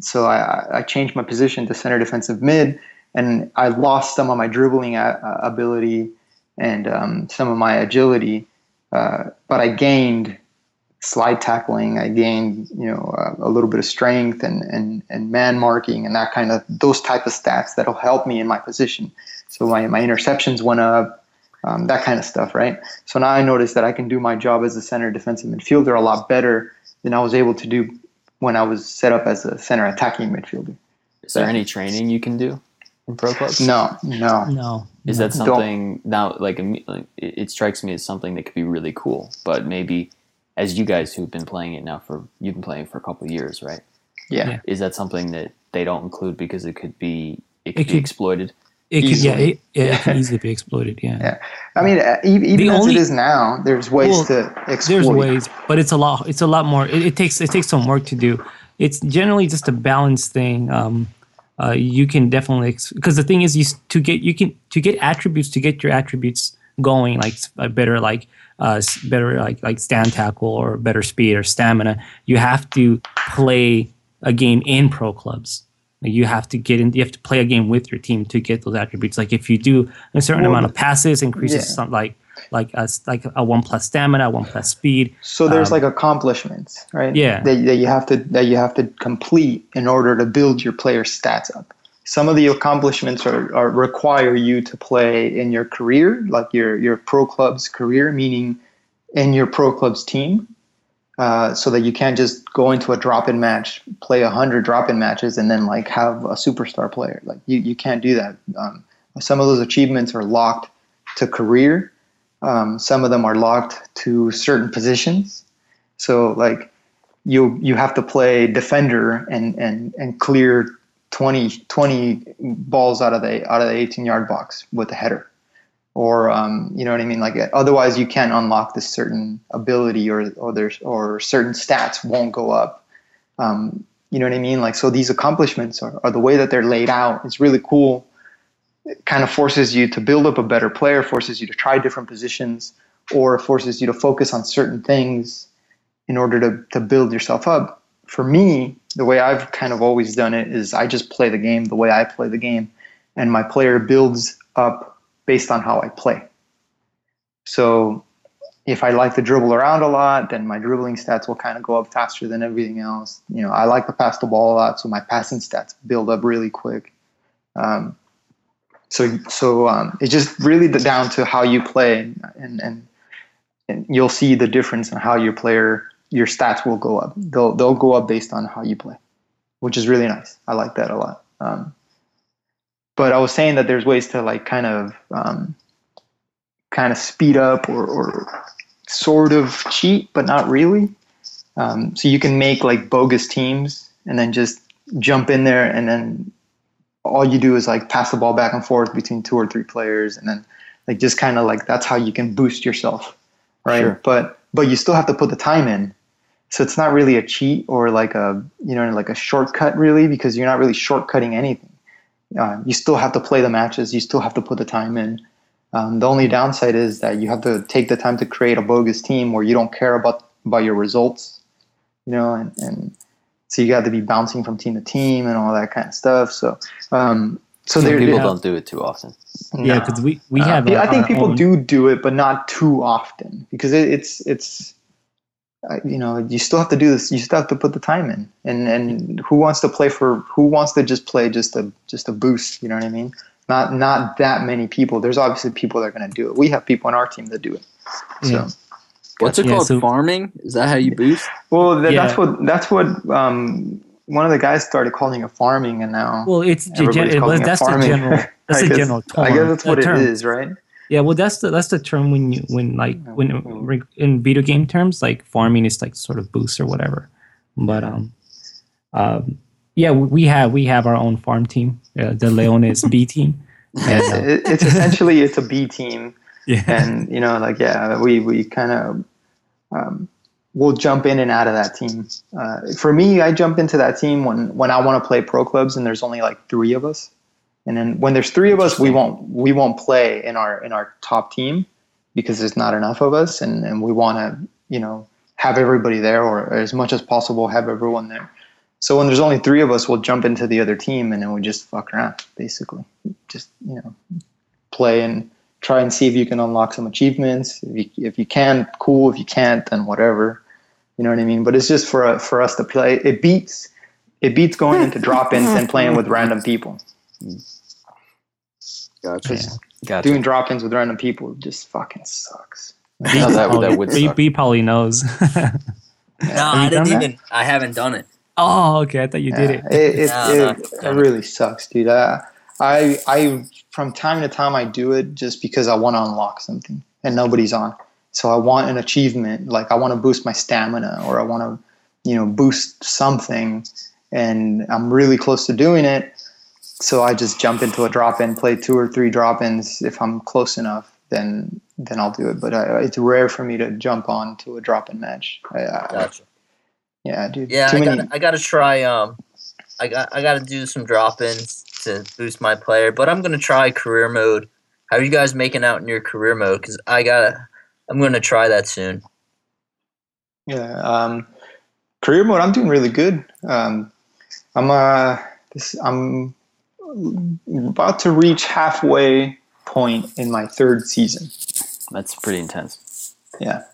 So I, I changed my position to center defensive mid, and I lost some of my dribbling uh, ability and um, some of my agility, uh, but I gained slide tackling. I gained, you know, uh, a little bit of strength and, and, and man marking and that kind of those type of stats that'll help me in my position. So my, my interceptions went up, um, that kind of stuff, right? So now I notice that I can do my job as a center defensive midfielder a lot better than I was able to do when I was set up as a center attacking midfielder. Is there any training you can do in pro clubs? No, no. no. Is that Don't- something now? Like, like it, it strikes me as something that could be really cool. But maybe, as you guys who've been playing it now for you've been playing for a couple of years, right? Yeah. Yeah. Is that something that they don't include because it could be it could It be could- exploited? It can, yeah, it, yeah, it can easily be exploited. Yeah. Yeah. I mean, uh, even The as only- it is now, there's ways Well, to exploit. There's ways, but it's a lot. It's a lot more. It, it takes it takes some work to do. It's generally just a balance thing. Um, uh, you can definitely because the thing is, you to get you can to get attributes to get your attributes going, like s- a better like uh, better like like stand tackle or better speed or stamina, you have to play a game in pro clubs. Like, you have to get in. You have to play a game with your team to get those attributes. Like if you do a certain Well, amount of passes, increases yeah. some like like a, like a one plus stamina, one plus speed. So there's Um, like accomplishments, right? Yeah. That, that you have to that you have to complete in order to build your player stats up. Some of the accomplishments are, are require you to play in your career, like your your pro club's career, meaning in your pro club's team, uh, so that you can't just go into a drop-in match, play a hundred drop-in matches, and then like have a superstar player. Like you, you can't do that. Um, some of those achievements are locked to career. Um, some of them are locked to certain positions. So like you you have to play defender and and and clear 20, 20 balls out of the out of the 18 yard box with a header. Or um, you know what I mean? Like otherwise you can't unlock this certain ability or or there's or certain stats won't go up. Um, you know what I mean? Like so these accomplishments are, are the way that they're laid out. It's really cool. It kind of forces you to build up a better player, forces you to try different positions, or forces you to focus on certain things in order to, to build yourself up. For me, the way I've kind of always done it is I just play the game the way I play the game, and my player builds up based on how I play. So if I like to dribble around a lot, then my dribbling stats will kind of go up faster than everything else. You know, I like to pass the ball a lot, so my passing stats build up really quick. Um, so so um, it's just really down to how you play, and, and and you'll see the difference in how your player your stats will go up. They'll they'll go up based on how you play, which is really nice. I like that a lot. Um, but I was saying that there's ways to like kind of um, kind of speed up or, or sort of cheat, but not really. Um, so you can make like bogus teams and then just jump in there and then all you do is like pass the ball back and forth between two or three players and then like just kind of like that's how you can boost yourself right Sure. but but you still have to put the time in so it's not really a cheat or like a you know like a shortcut really because you're not really shortcutting anything uh, you still have to play the matches you still have to put the time in um, the only downside is that you have to take the time to create a bogus team where you don't care about about your results you know and, and so you got to be bouncing from team to team and all that kind of stuff so um, so Some there people yeah, don't do it too often. Yeah, no. because we we Uh, have. yeah, I think people own- do do it, but not too often because it, it's it's you know you still have to do this. You still have to put the time in, and and who wants to play for who wants to just play just a just a boost? You know what I mean? Not not that many people. There's obviously people that are going to do it. We have people on our team that do it. So Yeah. What's it Yeah, called? so- Farming? Is that how you boost? well, that, Yeah. that's what that's what um, one of the guys started calling it farming, and now Well, it's everybody's gen- calling well, it that's the farming. general. That's [LAUGHS] I the guess- general term. I guess that's what term. it is, right? Yeah, well, that's the that's the term when you when like when in video game terms, like farming is like sort of boost or whatever. But um, um, yeah, we have we have our own farm team, uh, the Leones B team. [LAUGHS] And, uh, It, it's essentially it's a B team. [LAUGHS] yeah, and you know like yeah we we kind of um, we'll jump in and out of that team uh, for me i jump into that team when when i want to play pro clubs and there's only like three of us and then when there's three of us we won't we won't play in our in our top team because there's not enough of us and and we want to you know have everybody there or as much as possible have everyone there so when there's only three of us we'll jump into the other team and then we just fuck around basically just you know play and try and see if you can unlock some achievements. If you, if you can, cool. If you can't, then whatever. You know what I mean? But it's just for uh, for us to play. It beats it beats going into drop-ins and playing with random people. Gotcha. Just Gotcha. doing drop-ins with random people just fucking sucks. [LAUGHS] No, that, that would B, suck. B probably knows. [LAUGHS] No, I didn't done that? even. I haven't done it. oh, okay, I thought you did it. It, it, No, it, no, it really sucks, dude. I, I I from time to time I do it just because I want to unlock something and nobody's on. So I want an achievement, like I want to boost my stamina or I want to, you know, boost something, and I'm really close to doing it. So I just jump into a drop in, play two or three drop ins. If I'm close enough, then then I'll do it. But I, it's rare for me to jump on to a drop in match. I, I, Gotcha. yeah, dude. Yeah, Too I many- got. I got to try. Um, I got. I got to do some drop-ins to boost my player, but I'm gonna try career mode How are you guys making out in your career mode? Because I gotta, I'm gonna try that soon. Yeah. Um, career mode, I'm doing really good. Um, I'm uh, this, I'm about to reach halfway point in my third season. That's pretty intense. Yeah.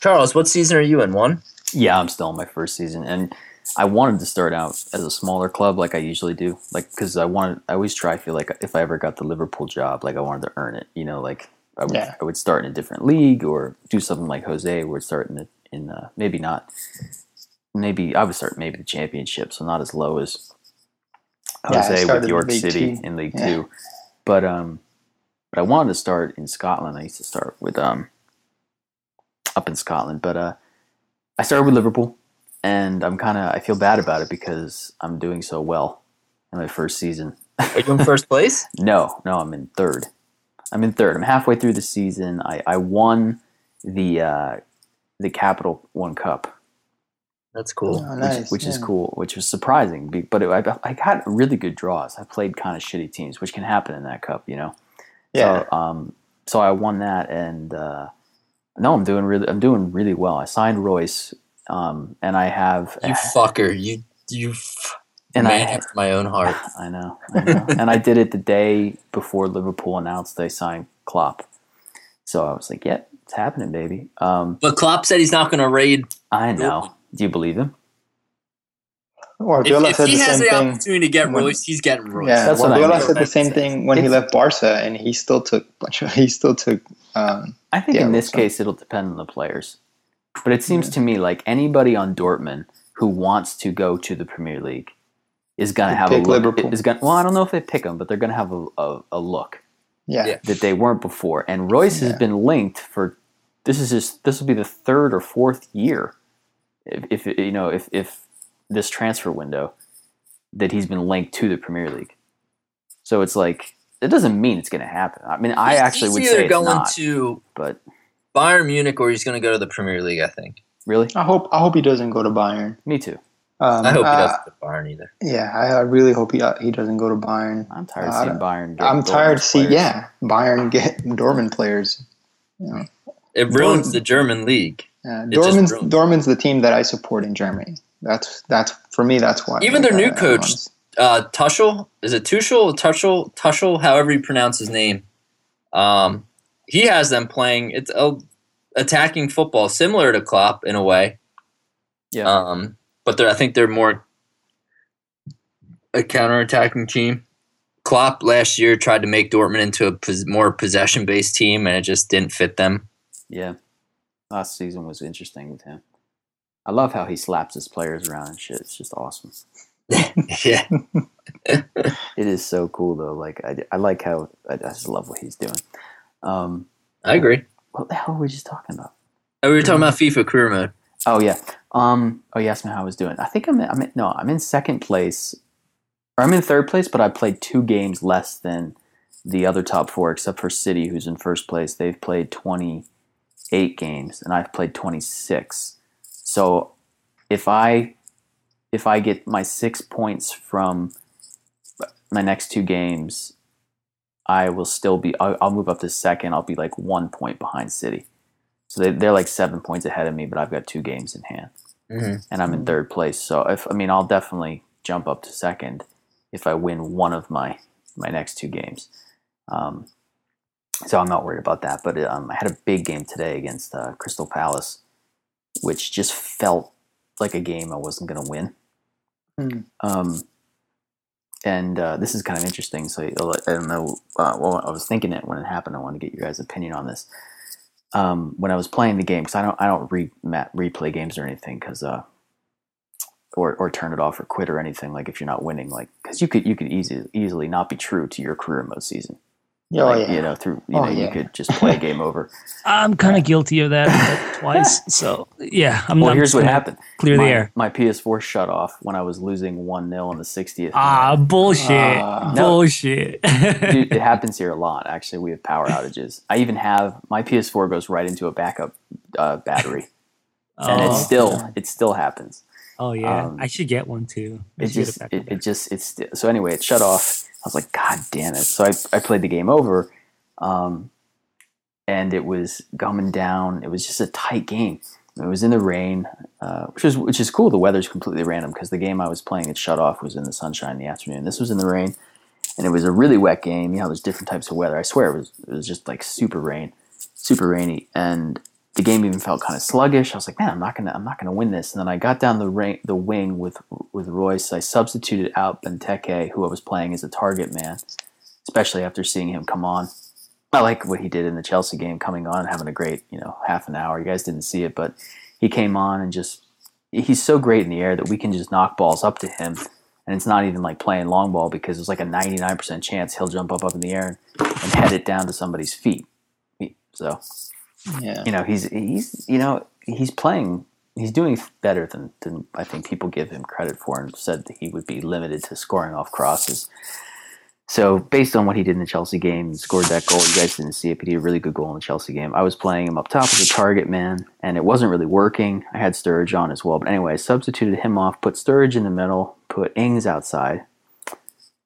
Charles, what season are you in? One. Yeah, I'm still in my first season, and I wanted to start out as a smaller club, like I usually do, like because I wanted. I always try. I feel like if I ever got the Liverpool job, like I wanted to earn it. You know, like I would, Yeah. I would start in a different league or do something like Jose, where it's starting in, in uh, maybe not, maybe I would start maybe the championship, so not as low as Yeah, I Jose started with York League City Two. in League Yeah. Two, but um, but I wanted to start in Scotland. I used to start with um, up in Scotland, but uh, I started with Liverpool, and I'm kind of I feel bad about it because I'm doing so well in my first season. Are you in first place? [LAUGHS] No, no, I'm in third. I'm in third. I'm halfway through the season. I, I won the uh, the Capital One Cup, That's cool. Oh, which, nice. which is yeah. cool, which was surprising. But it, I, I got really good draws. I played kind of shitty teams, which can happen in that cup, you know. Yeah. So, um, so I won that, and uh, no, I'm doing really, I'm doing really well. I signed Reus, um, and I have, You fucker. You you f- and man I, after my own heart. [SIGHS] I know, I know. and I did it the day before Liverpool announced they signed Klopp. So I was like, "Yeah, it's happening, baby." Um, But Klopp said he's not going to raid. I know. Do you believe him? Guardiola If, if said he the has the thing. opportunity to get when- Reus, he's getting Reus. Yeah, That's what I Guardiola mean. said the same thing when he left Barca, and he still took bunch of, he still took um, I think Yeah, in this so- case it'll depend on the players. But it seems to me like anybody on Dortmund who wants to go to the Premier League is going to They have a pick look. Liverpool. Is going well, I don't know if they pick them, but they're going to have a, a, a look yeah, Yeah. that they weren't before. And Reus has been linked for this is just this will be the third or fourth year, if, if you know if if this transfer window that he's been linked to the Premier League. So it's like it doesn't mean it's going to happen. I mean, I He's- actually he's would either say it's going not, to but Bayern Munich or he's going to go to the Premier League. I think. really, I hope I hope he doesn't go to Bayern. me too. Um, I hope he uh, doesn't go to Bayern either. Yeah, I, I really hope he he doesn't go to Bayern. I'm tired of Uh, seeing Bayern. Get I'm tired to Dortmund's see yeah Bayern get [LAUGHS] Dortmund players. It ruins the German league. Uh, It just Dortmund's Dortmund's the team that I support in Germany. That's that's for me. That's why. Even their like, new I- I coach, want- Uh, Tuchel is it Tuchel? Tuchel? Tuchel? However you pronounce his name. Um, he has them playing. It's a attacking football, similar to Klopp in a way. Yeah. Um, but they're, I think they're more a counter-attacking team. Klopp last year tried to make Dortmund into a pos- more possession-based team, and it just didn't fit them. Yeah. Last season was interesting with him. I love how he slaps his players around and shit. It's just awesome. [LAUGHS] yeah, [LAUGHS] It is so cool though. Like I, I like how I just love what he's doing. Um, I agree. what the hell were we just talking about? Oh, we were talking about FIFA career mode. Oh yeah. Um. Oh, you asked me how I was doing. I think I'm. In, I'm in, no. I'm in second place, or I'm in third place. But I played two games less than the other top four, except for City, who's in first place. They've played 28 games, and I've played 26. So if I if I get my six points from my next two games, I will still be. I'll, I'll move up to second. I'll be like one point behind City. So they, they're like seven points ahead of me, but I've got two games in hand, Mm-hmm. and I'm in third place. So if I mean, I'll definitely jump up to second if I win one of my my next two games. Um, so I'm not worried about that. But um, I had a big game today against uh, Crystal Palace, which just felt like a game I wasn't going to win. Hmm. Um, and uh, this is kind of interesting. So I don't know. Uh, well, I was thinking it when it happened. I want to get your guys' opinion on this. Um, when I was playing the game, because I don't, I don't re- replay games or anything, because uh, or or turn it off or quit or anything. Like if you're not winning, like because you could you could easily easily not be true to your career mode season. Oh like, yeah. You know through you Oh, know you could just play game over. [LAUGHS] I'm kind of guilty of that like, [LAUGHS] twice. So yeah, I'm Well, not here's what happened. Clear my, the air. My PS4 shut off when I was losing one 0 in the 60th. Ah, bullshit. No. bullshit. [LAUGHS] Dude, it happens here a lot. Actually, we have power outages. I even have my PS4 goes right into a backup uh, battery, and oh, it still it still happens. Oh yeah, um, I should get one too. I It just it, it just it's so anyway. It shut off. I was like, God damn it! So I I played the game over, Um, and it was gumming down. It was just a tight game. It was in the rain, uh, which is which is cool. The weather's completely random because the game I was playing it shut off was in the sunshine in the afternoon. This was in the rain, and it was a really wet game. You know, there's different types of weather. I swear it was it was just like super rain, super rainy, and the game even felt kind of sluggish. I was like, man, I'm not gonna I'm not gonna win this. And then I got down the ra- the wing with with Reus. I substituted out Benteke, who I was playing as a target man, especially after seeing him come on. I like what he did in the Chelsea game, coming on and having a great, you know, half an hour. You guys didn't see it, but he came on and just he's so great in the air that we can just knock balls up to him, and it's not even like playing long ball because there's like a 99% chance he'll jump up up in the air and, and head it down to somebody's feet. So Yeah. you know he's he's you know he's playing he's doing better than, than I think people give him credit for and said that he would be limited to scoring off crosses. So based on what he did in the Chelsea game, scored that goal. You guys didn't see it, but he had a really good goal in the Chelsea game. I was playing him up top as a target man, and it wasn't really working. I had Sturridge on as well, but anyway, I substituted him off, put Sturridge in the middle, put Ings outside,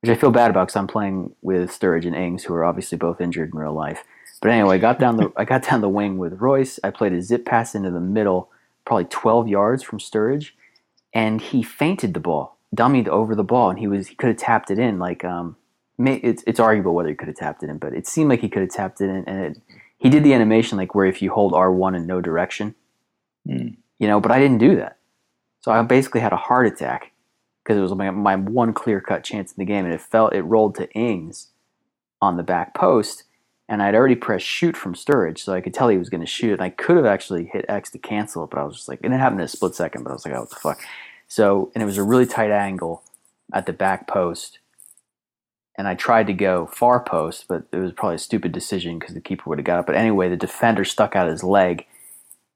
which I feel bad about because I'm playing with Sturridge and Ings, who are obviously both injured in real life. But anyway, I got down the I got down the wing with Reus. I played a zip pass into the middle, probably 12 yards from Sturridge, and he feinted the ball, dummied over the ball, and he was he could have tapped it in. Like um, it's it's arguable whether he could have tapped it in, but it seemed like he could have tapped it in, and it, he did the animation like where if you hold R one in no direction, Hmm. you know. But I didn't do that, so I basically had a heart attack because it was my my one clear cut chance in the game, and it felt it rolled to Ings on the back post and I'd already pressed shoot from Sturridge, so I could tell he was going to shoot. And I could have actually hit X to cancel it, but I was just like, and it happened in a split second, but I was like, oh, what the fuck. So, and it was a really tight angle at the back post. And I tried to go far post, but it was probably a stupid decision because the keeper would have got it. But anyway, the defender stuck out his leg,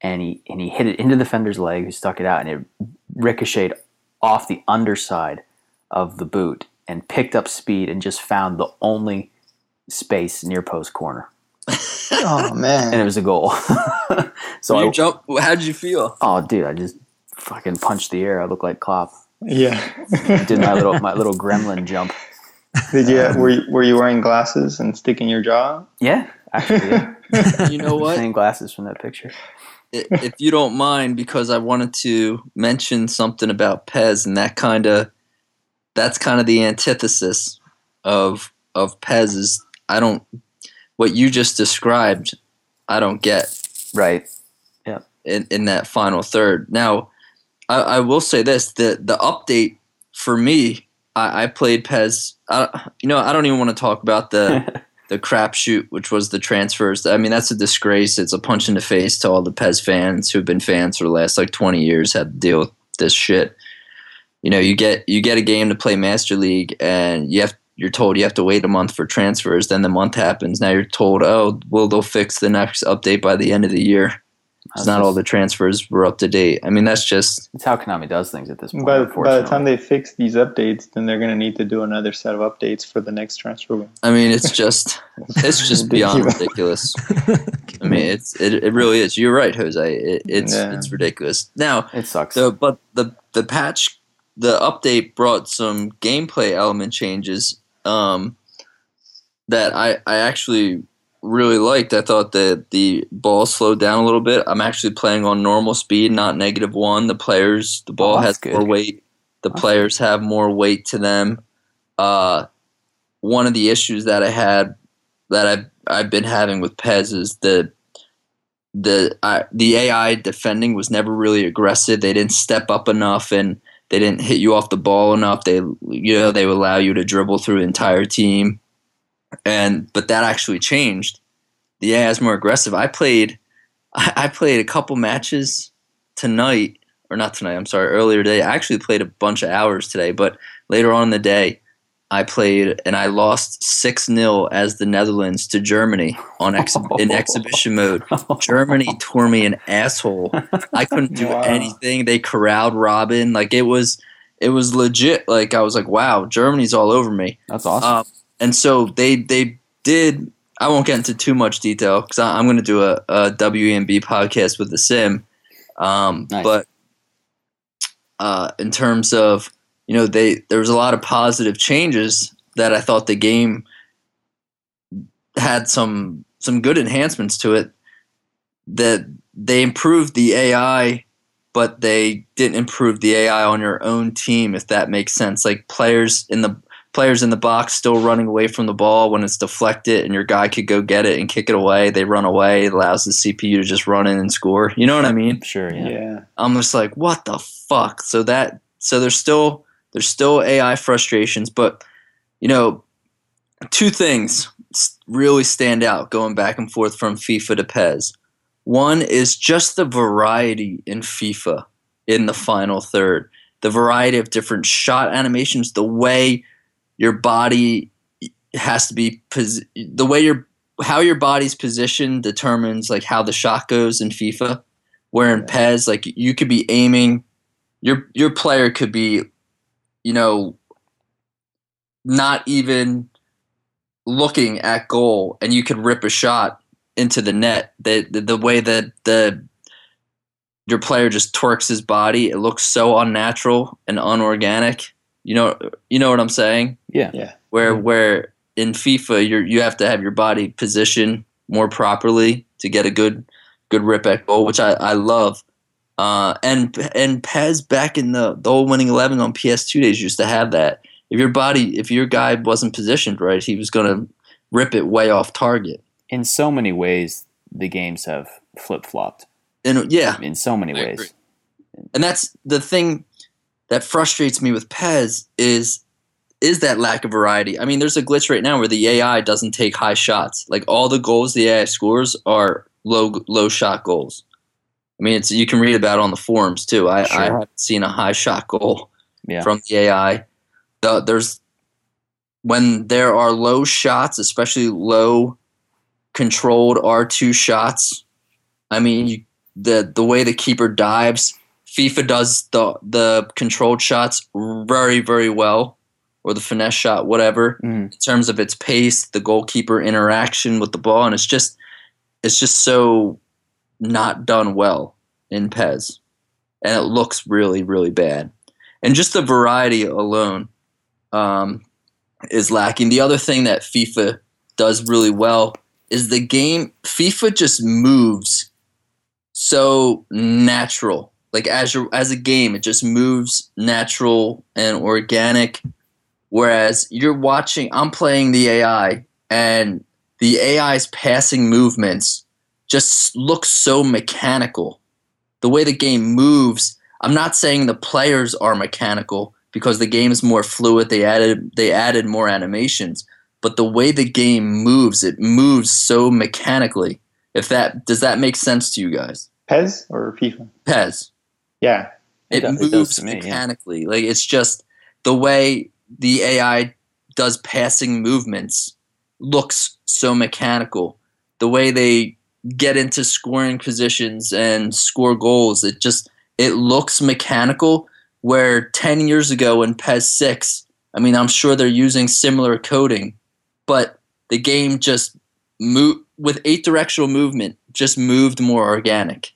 and he and he hit it into the defender's leg, who stuck it out, and it ricocheted off the underside of the boot and picked up speed and just found the only space near post corner, Oh man! and it was a goal. [LAUGHS] so you I, jump. How did you feel? oh dude, I just fucking punched the air. I looked like Klopp. Yeah. Did my little my [LAUGHS] little gremlin jump. Did you um, were you, were you wearing glasses and sticking your jaw? Yeah, actually, yeah. [LAUGHS] You know what? Same glasses from that picture. If you don't mind, because I wanted to mention something about PES, and that kind of that's kind of the antithesis of of PES is I don't what you just described. I don't get Right. Yeah. in, in that final third. Now, I, I will say this: the the update for me, I, I played PES. I, you know, I don't even want to talk about the [LAUGHS] the crapshoot, which was the transfers. I mean, that's a disgrace. It's a punch in the face to all the PES fans who've been fans for the last like twenty years. Had to deal with this shit. You know, you get you get a game to play Master League, and you have you're told you have to wait a month for transfers. Then the month happens. Now you're told, oh, well, they'll fix the next update by the end of the year. It's That's not just- all the transfers were up to date. I mean, that's just It's how Konami does things at this point. By, by the time they fix these updates, then they're going to need to do another set of updates for the next transfer window. I mean, it's just [LAUGHS] it's just beyond ridiculous. [LAUGHS] I mean, it's it, it really is. You're right, Jose. It, it's Yeah. it's ridiculous. Now, it sucks. the but the the patch, the update brought some gameplay element changes um, that I I actually really liked. I thought that the ball slowed down a little bit. I'm actually playing on normal speed, not negative one. The players, the ball Oh, has that's more weight. The That's players have more weight to them. Uh, one of the issues that I had that I've I've been having with PES is the the uh, the AI defending was never really aggressive. They didn't step up enough and they didn't hit you off the ball enough. They you know they would allow you to dribble through the entire team, and but that actually changed. The AI is more aggressive. I played I, played a couple matches tonight or not tonight. I'm sorry, earlier today. I actually played a bunch of hours today, but later on in the day. I played and I lost six 0 as the Netherlands to Germany on ex- in exhibition mode. Germany tore me an asshole. I couldn't do Wow. anything. They corralled Robben. Like it was, it was legit. Like I was like, wow, Germany's all over me. That's awesome. Um, and so they they did. I won't get into too much detail because I'm going to do a, a WENB podcast with the Sim. Um, Nice. But uh, in terms of you know, they there was a lot of positive changes that I thought the game had some some good enhancements to it. That they improved the AI, but they didn't improve the AI on your own team. If that makes sense, like players in the players in the box still running away from the ball when it's deflected, and your guy could go get it and kick it away. They run away. It allows the CPU to just run in and score. You know what I mean? Sure, yeah. Yeah. I'm just like, what the fuck? So that so there's still there's still AI frustrations, but you know, two things really stand out going back and forth from FIFA to PES. One is just the variety in FIFA in the final third, the variety of different shot animations, the way your body has to be pos- the way your how your body's positioned determines like how the shot goes in FIFA. Where in PES, like you could be aiming, your your player could be, you know, not even looking at goal, and you could rip a shot into the net. The the, the way that the your player just twerks his body, it looks so unnatural and unorganic. You know, you know what I'm saying? Yeah. Yeah. Where where in FIFA you you have to have your body positioned more properly to get a good good rip at goal, which I, I love. Uh, and and PES back in the the old winning eleven on PS2 days used to have that. If your body, if your guy wasn't positioned right, he was gonna rip it way off target. In so many ways, the games have flip flopped. And yeah, In so many I ways. agree. and that's the thing that frustrates me with PES is is that lack of variety. I mean, there's a glitch right now where the AI doesn't take high shots. Like all the goals the AI scores are low low shot goals. I mean, it's you can read about it on the forums too. I, I Sure. haven't seen a high shot goal Yeah. from the AI. The, there's when there are low shots, especially low controlled R2 shots. I mean, you, the the way the keeper dives, FIFA does the the controlled shots very very well, or the finesse shot, whatever Mhm. in terms of its pace, the goalkeeper interaction with the ball, and it's just it's just so not done well in PES, and it looks really really bad, and just the variety alone um, is lacking. The other thing that FIFA does really well is the game. FIFA just moves so natural. Like as your as a game, it just moves natural and organic. Whereas you're watching, I'm playing the AI, and the AI's passing movements just looks so mechanical. The way the game moves, I'm not saying the players are mechanical because the game is more fluid. They added they added more animations, but the way the game moves, it moves so mechanically. If that does that make sense to you guys? PES or FIFA? PES. Yeah. It It, does- moves to me, yeah. mechanically. Like it's just the way the AI does passing movements looks so mechanical. The way they get into scoring positions and score goals, it just it looks mechanical. Where ten years ago in PES six, I mean, I'm sure they're using similar coding, but the game just move with eight directional movement just moved more organic.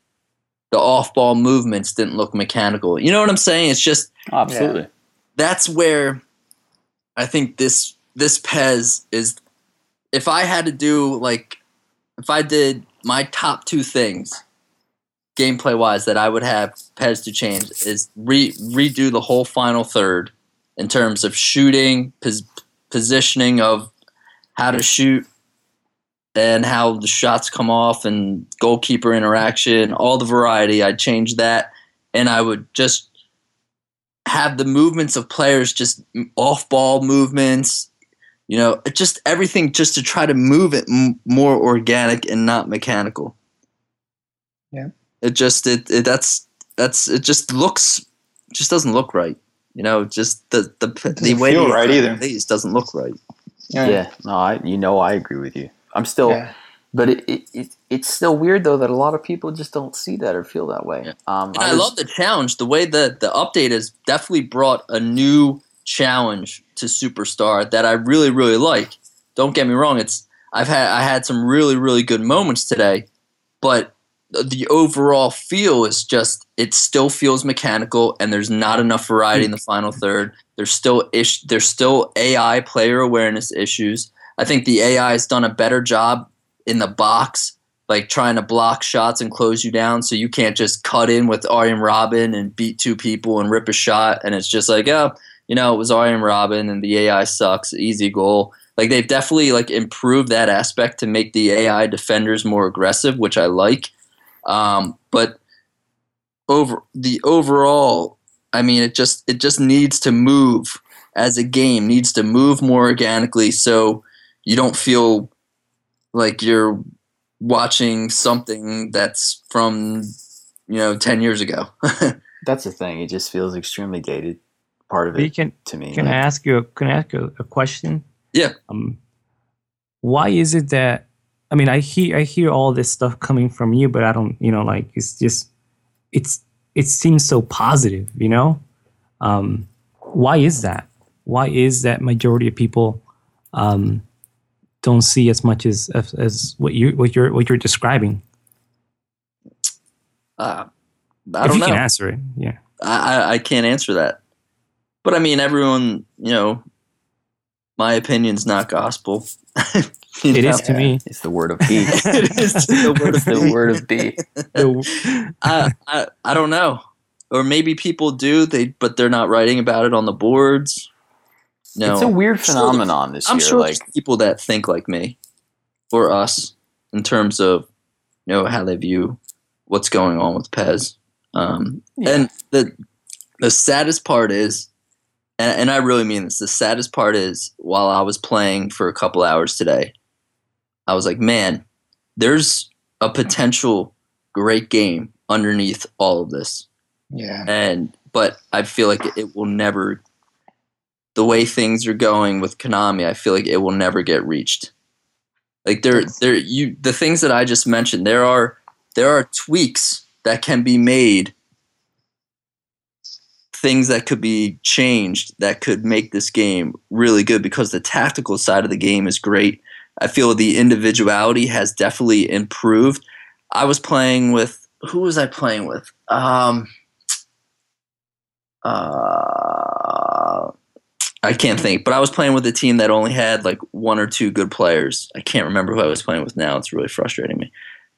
The off ball movements didn't look mechanical. You know what I'm saying? It's just absolutely. that's where I think this this PES is. If I had to do like, if I did my top two things, gameplay wise, that I would have PES to change is re, redo the whole final third in terms of shooting, pos, positioning of how to shoot, and how the shots come off, and goalkeeper interaction, all the variety. I'd change that, and I would just have the movements of players just off ball movements you know just everything just to try to move it m- more organic and not mechanical Yeah. it just it, it that's that's it just looks just doesn't look right you know just the the the way feel the right either. plays doesn't look right Yeah. No, I you know I agree with you. I'm still Yeah. but it, it, it it's still weird though that a lot of people just don't see that or feel that way. Yeah. Um And I, was- love the challenge. The way the the update has definitely brought a new challenge to Superstar that I really really like. Don't get me wrong. It's I've had I had some really really good moments today, but the- overall feel is just it still feels mechanical and there's not enough variety in the final third. There's still ish, there's still AI player awareness issues. I think the AI has done a better job in the box, like trying to block shots and close you down, so you can't just cut in with Arjen Robben and beat two people and rip a shot, and it's just like, oh, you know, it was Arjen Robben and the AI sucks, easy goal. Like they've definitely like improved that aspect to make the AI defenders more aggressive, which I like. Um, but over the overall, I mean, it just it just needs to move as a game, needs to move more organically, so you don't feel like you're watching something that's from you know 10 years ago [LAUGHS] That's the thing. It just feels extremely dated. Part of it can to me. can I ask you a, can I ask you a question? Yeah. Um, why is it that I mean I hear I hear all this stuff coming from you, but I don't you know like it's just it's it seems so positive, you know. Um, why is that? Why is that majority of people um, don't see as much as as, as what you what you're what you're describing? uh, i if don't you know can answer it, yeah. I I can't answer that but i mean everyone you know my opinion's not gospel You [LAUGHS] It know? is to me. It's the word of B. [LAUGHS] it is the word it's of the word of B. I, I I don't know, or maybe people do they, but they're not writing about it on the boards. No, It's a weird sure phenomenon this I'm year. sure like people that think like me, or us, in terms of you know how they view what's going on with PES. Um, Yeah. And the the saddest part is, and, and I really mean this. The saddest part is while I was playing for a couple hours today, I was like, man, there's a potential great game underneath all of this Yeah. and but I feel like it will never. The way things are going with Konami, I feel like it will never get reached. Like there, there, you the things that I just mentioned, there are there are tweaks that can be made, things that could be changed that could make this game really good because the tactical side of the game is great. I feel the individuality has definitely improved. I was playing with who was I playing with? Um, uh, I can't think, but I was playing with a team that only had like one or two good players. I can't remember who I was playing with now. It's really frustrating me.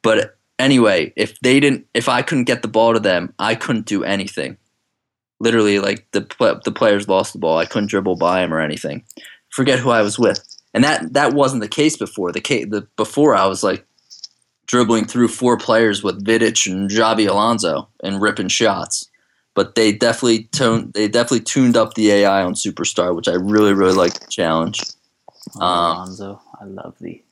But anyway, if they didn't, if I couldn't get the ball to them, I couldn't do anything. Literally, like the the players lost the ball. I couldn't dribble by him or anything. Forget who I was with, and that that wasn't the case before. The case the before I was like dribbling through four players with Vidic and Javi Alonso and ripping shots but they definitely toned they definitely tuned up the AI on Superstar, which I really really like the challenge. Um, Alonso, I love thee.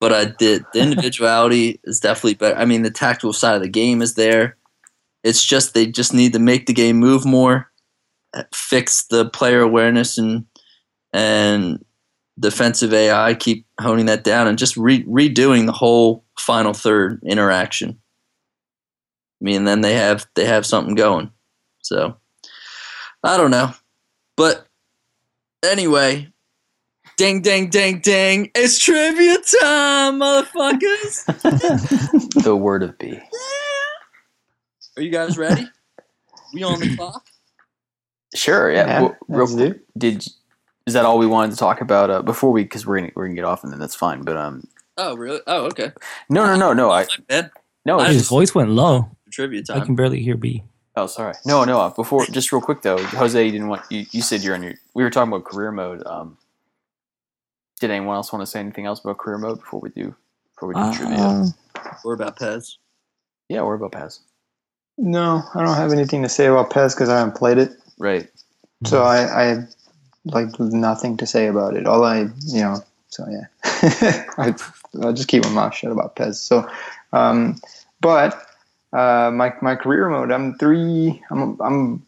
But I did the individuality is definitely better. I mean, the tactical side of the game is there. It's just they just need to make the game move more, uh, fix the player awareness and and defensive AI, keep honing that down, and just re- redoing the whole final third interaction. I mean, then they have they have something going. So I don't know, but anyway, ding ding ding ding! It's trivia time, motherfuckers! [LAUGHS] The word of B. Are you guys ready? We on the [LAUGHS] clock? Sure. Yeah. Yeah, well, real do. quick, did is that all we wanted to talk about uh, before we? Because we're gonna we're gonna get off and then that's fine. But um, Oh really? Oh okay. no, no, no, no. I Man, no. I His just, voice went low. trivia I can barely hear B. oh, sorry. No, no. uh, Before, just real quick though, Jose, you didn't want. You, you said you're on your. We were talking about career mode. Um, did anyone else want to say anything else about career mode before we do? Before we do trivia? Uh, Or about PES? Yeah, or about PES. No, I don't have anything to say about PES because I haven't played it. Right. So I, I have like nothing to say about it. All I, you know, so yeah, [LAUGHS] I, I'll just keep my mouth shut about PES. So, um, but uh, my my career mode, I'm three, I'm I'm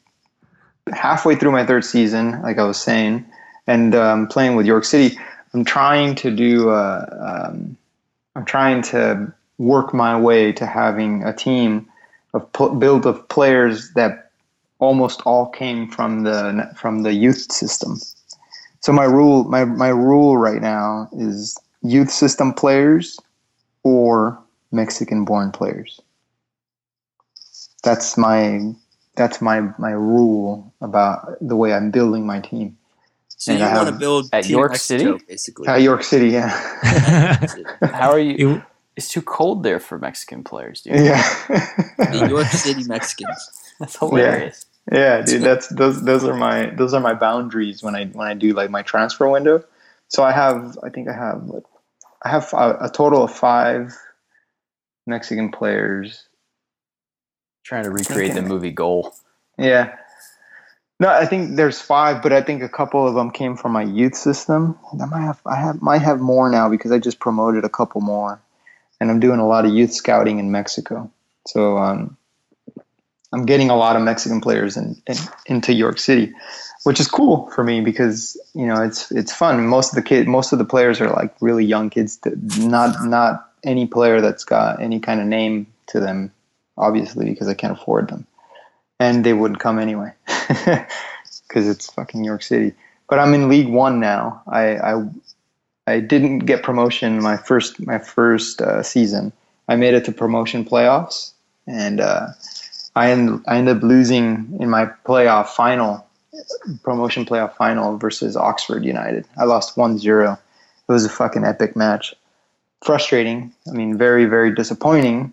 halfway through my third season, like I was saying, and um, playing with York City. I'm trying to do, uh, um, I'm trying to work my way to having a team of pl- build of players that almost all came from the from the youth system. So my rule my my rule right now is youth system players or Mexican born players. That's my that's my my rule about the way I'm building my team. So And you I want to build At York Mexico, City? basically. Uh, York City, yeah, [LAUGHS] How are you? It- It's too cold there for Mexican players, dude. yeah, [LAUGHS] New York [LAUGHS] City Mexicans. That's hilarious. yeah, dude. That's those those are my those are my boundaries when I when I do like my transfer window. So I have I think I have like, I have a, a total of five Mexican players Trying to recreate the movie Goal. Yeah. No, I think there's five, but I think a couple of them came from my youth system. I might have, I have, might have more now because I just promoted a couple more, and I'm doing a lot of youth scouting in Mexico. So um, I'm getting a lot of Mexican players in, in into York City, which is cool for me because you know it's it's fun. Most of the kid, most of the players are like really young kids. Not not any player that's got any kind of name to them, obviously because I can't afford them and they wouldn't come anyway [LAUGHS] because it's fucking York City. But I'm in League One now. I I, I didn't get promotion my first my first uh, season. I made it to promotion playoffs, and uh, I end, I ended up losing in my playoff final, promotion playoff final versus Oxford United. I lost 1-0. It was a fucking epic match. Frustrating. I mean, very very disappointing,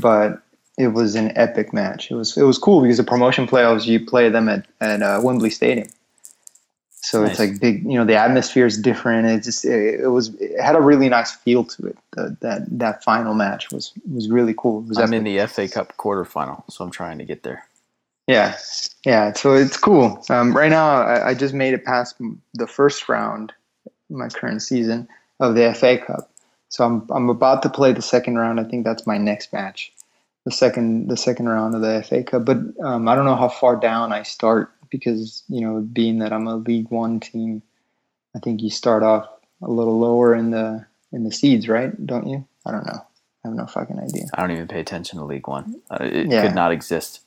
but it was an epic match. It was it was cool because the promotion playoffs you play them at at uh, Wembley Stadium, so it's like big. You know, the atmosphere is different. It just it, it was it had a really nice feel to it. The, that that final match was was really cool. Was I'm epic. in the FA Cup quarterfinal, so I'm trying to get there. Yeah, yeah. So it's cool. Um, right now, I, I just made it past the first round, my current season of the FA Cup. So I'm I'm about to play the second round. I think that's my next match, the second the second round of the FA Cup. But um, I don't know how far down I start because you know, being that I'm a League One team, I think you start off a little lower in the in the seeds, right? Don't you? I don't know. I have no fucking idea. I don't even pay attention to League One. Uh, it Yeah. could not exist.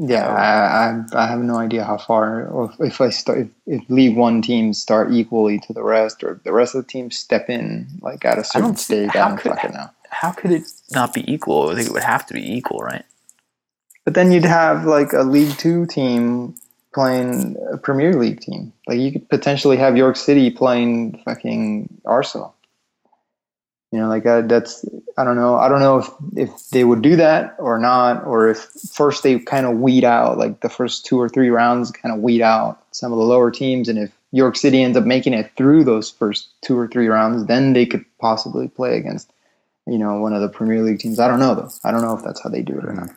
Yeah, I, I, I have no idea how far, or if, if I start, if, if League One teams start equally to the rest, or the rest of the teams step in like at a certain don't see- stage. I don't could- fucking know. How could it not be equal? I think it would have to be equal, right? But then you'd have like a League Two team playing a Premier League team. Like you could potentially have York City playing fucking Arsenal. You know, like uh, that's I don't know. I don't know if if they would do that or not, or if first they kind of weed out like the first two or three rounds, kind of weed out some of the lower teams, and if York City ends up making it through those first two or three rounds, then they could possibly play against you know one of the Premier League teams. I don't know though. I don't know if that's how they do it or not.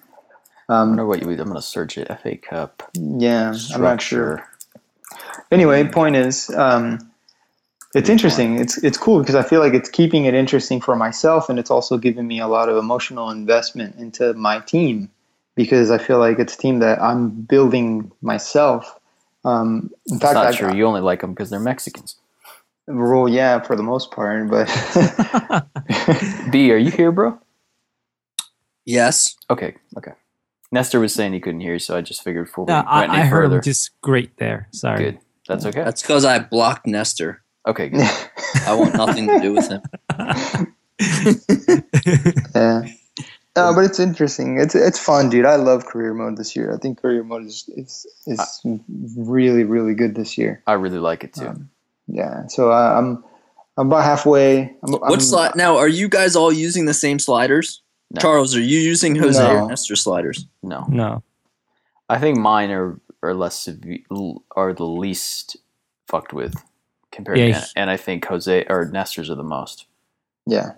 I Um, wonder what you. I'm going to search it. FA Cup yeah, I'm not sure. Anyway, point is, um, it's interesting. It's it's cool because I feel like it's keeping it interesting for myself, and it's also giving me a lot of emotional investment into my team because I feel like it's a team that I'm building myself. Um, in It's fact, not I, true. You only like them because they're Mexicans. well, yeah, for the most part, but [LAUGHS] B, are you here, bro? Yes. Okay, okay. Nestor was saying he couldn't hear so I just figured before we No, went I, any I heard further. him just great there. Sorry. Good. That's okay. That's because I blocked Nestor. Okay, good. [LAUGHS] I want nothing to do with him. [LAUGHS] yeah. No, but it's interesting. It's it's fun, dude. I love career mode this year. I think career mode is is, is really really good this year. I really like it too. Um, Yeah, so uh, I'm I'm about halfway. I'm, I'm, What slide? Now, are you guys all using the same sliders? No. Charles, are you using Jose No. or Nestor sliders? no, no. I think mine are are less are the least fucked with compared Yeah, to, he- and I think Jose or Nestor's are the most. Yeah,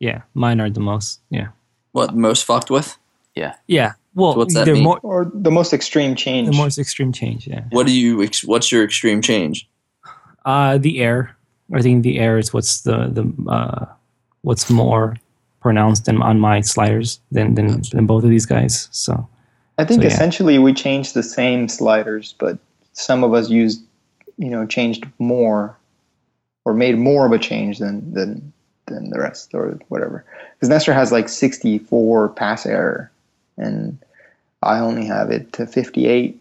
Yeah, mine are the most. Yeah. What most fucked with? Yeah. Yeah. Well, What's that they're mean? more or the most extreme change. the most extreme change. Yeah. What do you? Ex- what's your extreme change? Uh, the air. I think the air is what's the the uh, what's more pronounced than on my sliders than than, than both of these guys. So I think So, yeah. essentially we changed the same sliders, but some of us used, you know, changed more, or made more of a change than than than the rest, or whatever. Because Nestor has like 64 pass error, and I only have it to 58.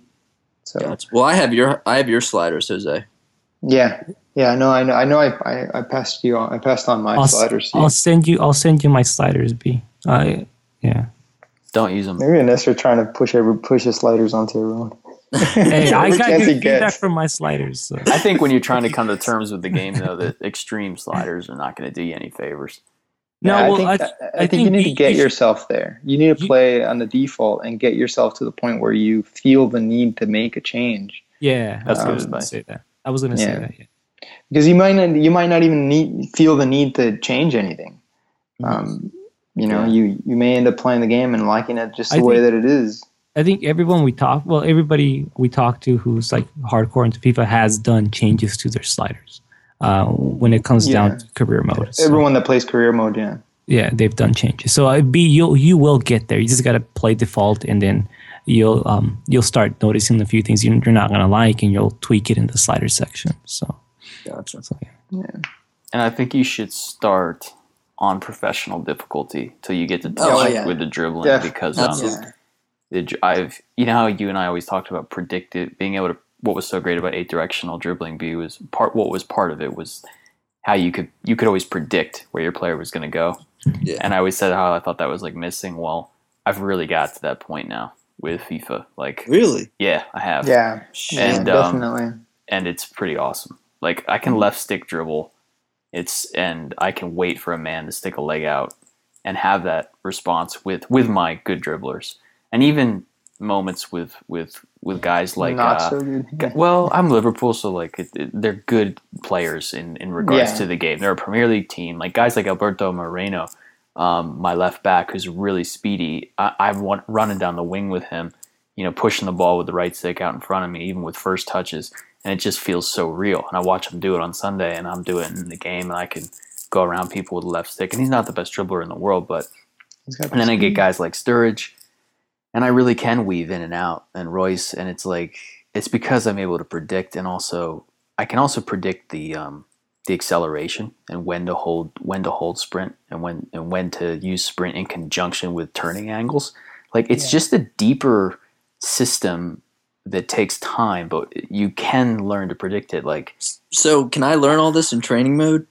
So Gotcha. Well, I have your I have your sliders, Jose. yeah, yeah, I know, I know, I know. I I, I passed you on. I passed on my I'll, sliders. to you. I'll send you. I'll send you my sliders. B. Uh, yeah. Don't use them. Maybe Nestor trying to push every push his sliders onto everyone. [LAUGHS] Hey, I Every got chance good he feedback from my sliders. So. I think when you're trying to come to terms with the game, though, the extreme sliders are not going to do you any favors. No, Yeah, well, I I, think, th- I, think you need to get you should- yourself there. You need to You- play on the default and get yourself to the point where you feel the need to make a change. Yeah, That's I good was gonna advice. say that. I was gonna say that. Yeah. Because you might not you might not even need feel the need to change anything. Um, you know, Yeah. you you may end up playing the game and liking it just the I way think- that it is. I think everyone we talk, well, everybody we talk to who's like hardcore into FIFA has done changes to their sliders uh, when it comes Yeah. down to career mode. So, Everyone that plays career mode, yeah. yeah, they've done changes. So I be you you will get there. You just gotta play default, and then you'll um you'll start noticing a few things you- you're not gonna like, and you'll tweak it in the slider section. So, Gotcha. so yeah. And I think you should start on professional difficulty till you get to Oh, yeah. with the dribbling Def- because um, Absolutely. the dr- I've you know how you and I always talked about predictive being able to what was so great about eight directional dribbling view was part what was part of it was how you could you could always predict where your player was going to go. Yeah. And I always said how I thought that was like missing. Well, I've really got to that point now with FIFA. Like Really? yeah, I have. Yeah, And, yeah, um, definitely. and it's pretty awesome. Like I can left stick dribble, it's and I can wait for a man to stick a leg out and have that response with with my good dribblers, and even moments with with with guys like uh, so. Well, I'm Liverpool, so like it, it- they're good players in in regards Yeah. to the game. They're a Premier League team. Like guys like Alberto Moreno, um, my left back, who's really speedy. I, I've running down the wing with him, you know, pushing the ball with the right stick out in front of me, even with first touches, and it just feels so real. And I watch him do it on Sunday, and I'm doing it in the game, and I can go around people with the left stick. And he's not the best dribbler in the world, but He's got and then I get guys like Sturridge, and I really can weave in and out, and Reus, and it's like it's because I'm able to predict, and also I can also predict the um, the acceleration and when to hold when to hold sprint and when and when to use sprint in conjunction with turning angles. Like it's Yeah. just a deeper system that takes time, but you can learn to predict it. Like So can I learn all this in training mode?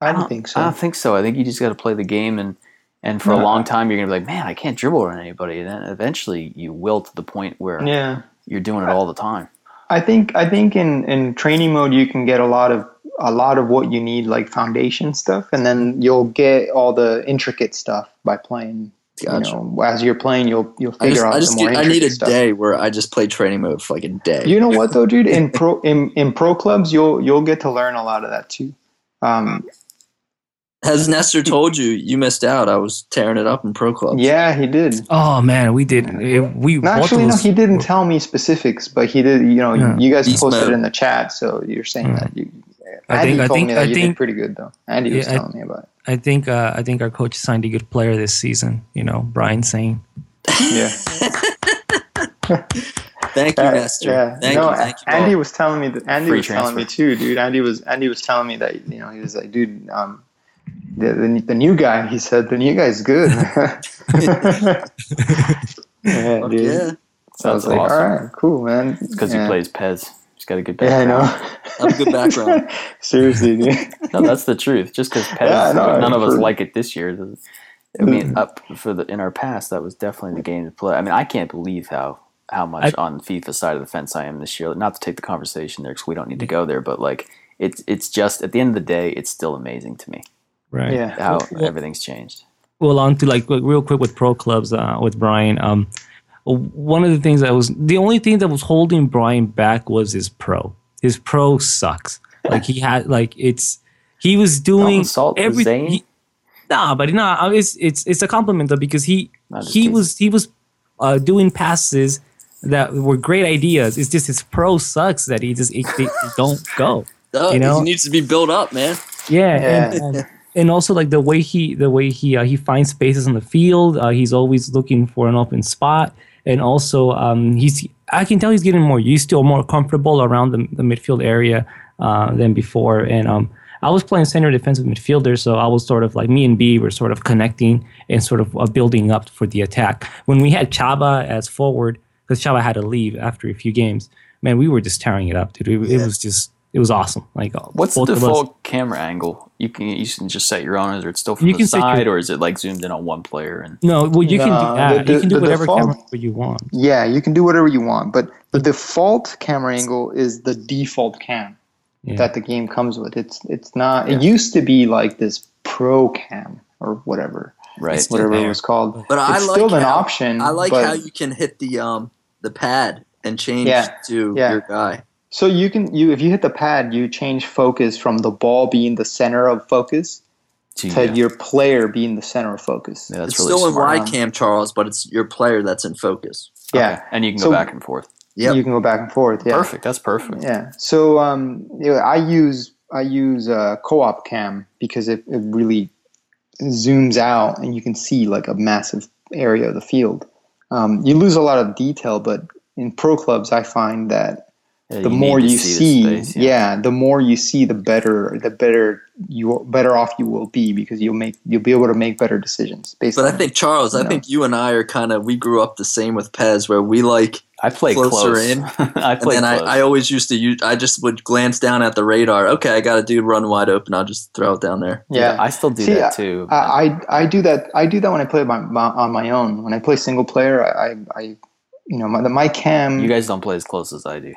I don't uh, think so. I don't think so. I think you just got to play the game, and and for a long time you're gonna be like, man, I can't dribble on anybody. And then eventually you will to the point where yeah. you're doing it all the time. I think I think in, in training mode you can get a lot of a lot of what you need like foundation stuff and then you'll get all the intricate stuff by playing. Gotcha. You know, as you're playing you'll you'll I figure just, out I just the more get, I need a stuff. day where I just play training mode for like a day. You know what though, dude? In [LAUGHS] pro in, in pro clubs you'll you'll get to learn a lot of that too. Um, Has Nestor told you you missed out? I was tearing it up in pro clubs. yeah, he did. Oh man, we did. it- we No, actually, of no, he didn't tell me specifics, but he did. You know, Yeah. you guys Beast posted mode. it in the chat, so you're saying Yeah. that you. I think- I think- I think- pretty good though. Andy was Yeah, I- telling me about it. I think uh, I think our coach signed a good player this season. You know, Brian Sane. Yeah. [LAUGHS] Thank you, Uh, Nestor. yeah. Thank no, you. Thank you. Andy was telling me that Andy Free was telling me too, dude. Andy was Andy was telling me that you know he was like, dude, um, the the, the new guy. He said the new guy's good. [LAUGHS] [LAUGHS] yeah, Fuck dude. yeah. So I was like, awesome. all right, cool, man. Because yeah. he plays PES. He's got a good background. Yeah, I background. know. I have a good background. [LAUGHS] Seriously, dude. No, that's the truth. Just because PES, [LAUGHS] Yeah, I know, none of us like it this year. I mean, up for the in our past, that was definitely the game to play. I mean, I can't believe how how much I- on FIFA side of the fence I am this year. Not to take the conversation there, because we don't need to go there. But like, it's it's just at the end of the day, it's still amazing to me Right. Yeah. how Well- everything's changed. well on to like real quick with pro clubs uh, with brian um one of the things that was the only thing that was holding brian back was his pro his pro sucks like he had like it's he was doing insult everything Zane. he- nah but nah it's it's it's a compliment though because he he was he was uh, doing passes that were great ideas it's just his pro sucks that he just it, they don't go [LAUGHS] Oh, You know? he needs to be built up, man. yeah, Yeah. And, and, and also like the way he the way he uh, he finds spaces on the field. Uh, he's always looking for an open spot, and also um, he's I can tell he's getting more used to or more comfortable around the, the midfield area uh, than before. And um, I was playing center defensive midfielder, so I was sort of like me and B were sort of connecting and sort of uh, building up for the attack. When we had Chaba as forward, because Chaba had to leave after a few games, man, we were just tearing it up, dude. It, it was just it was awesome. Like uh, What's the both of us- default camera angle? You can you can just set your own. Is it still from You the can set your- side, or is it like zoomed in on one player? And No, well, you can do that. the- you can do whatever default- camera you want. Yeah, you can do whatever you want, but the default camera angle is the default cam Yeah. that the game comes with. It's it's not. It used to be like this pro cam or whatever, right, whatever it was called. But I like still an how- option. I like but- how you can hit the um the pad and change Yeah, to yeah. your guy. So you can you if you hit the pad, you change focus from the ball being the center of focus Gee, to yeah. your player being the center of focus. Yeah, that's it's really still smart. in wide cam, Charles, but it's your player that's in focus. Yeah, Okay, and you can So- go back and forth. Yeah, you can go back and forth. Yeah, Perfect. That's perfect. Yeah. So um, you know, I use I use uh, co-op cam because it, it really zooms out and you can see like a massive area of the field. Um, you lose a lot of detail, but in pro clubs, I find that Yeah, the you more you the see, space, yeah. the more you see, the better the better you better off you will be because you'll make you'll be able to make better decisions. Based But I think Charles, I No. think you and I are kind of we grew up the same with PES, where we like, I play closer close. in, [LAUGHS] I and play then I, close. I always used to use. I just would glance down at the radar. Okay, I got a dude run wide open. I'll just throw it down there. yeah, I still do See, that too. I, I I do that. I do that when I play by, my, on my own. When I play single player, I, I, I you know, my, my cam. you guys don't play as close as I do.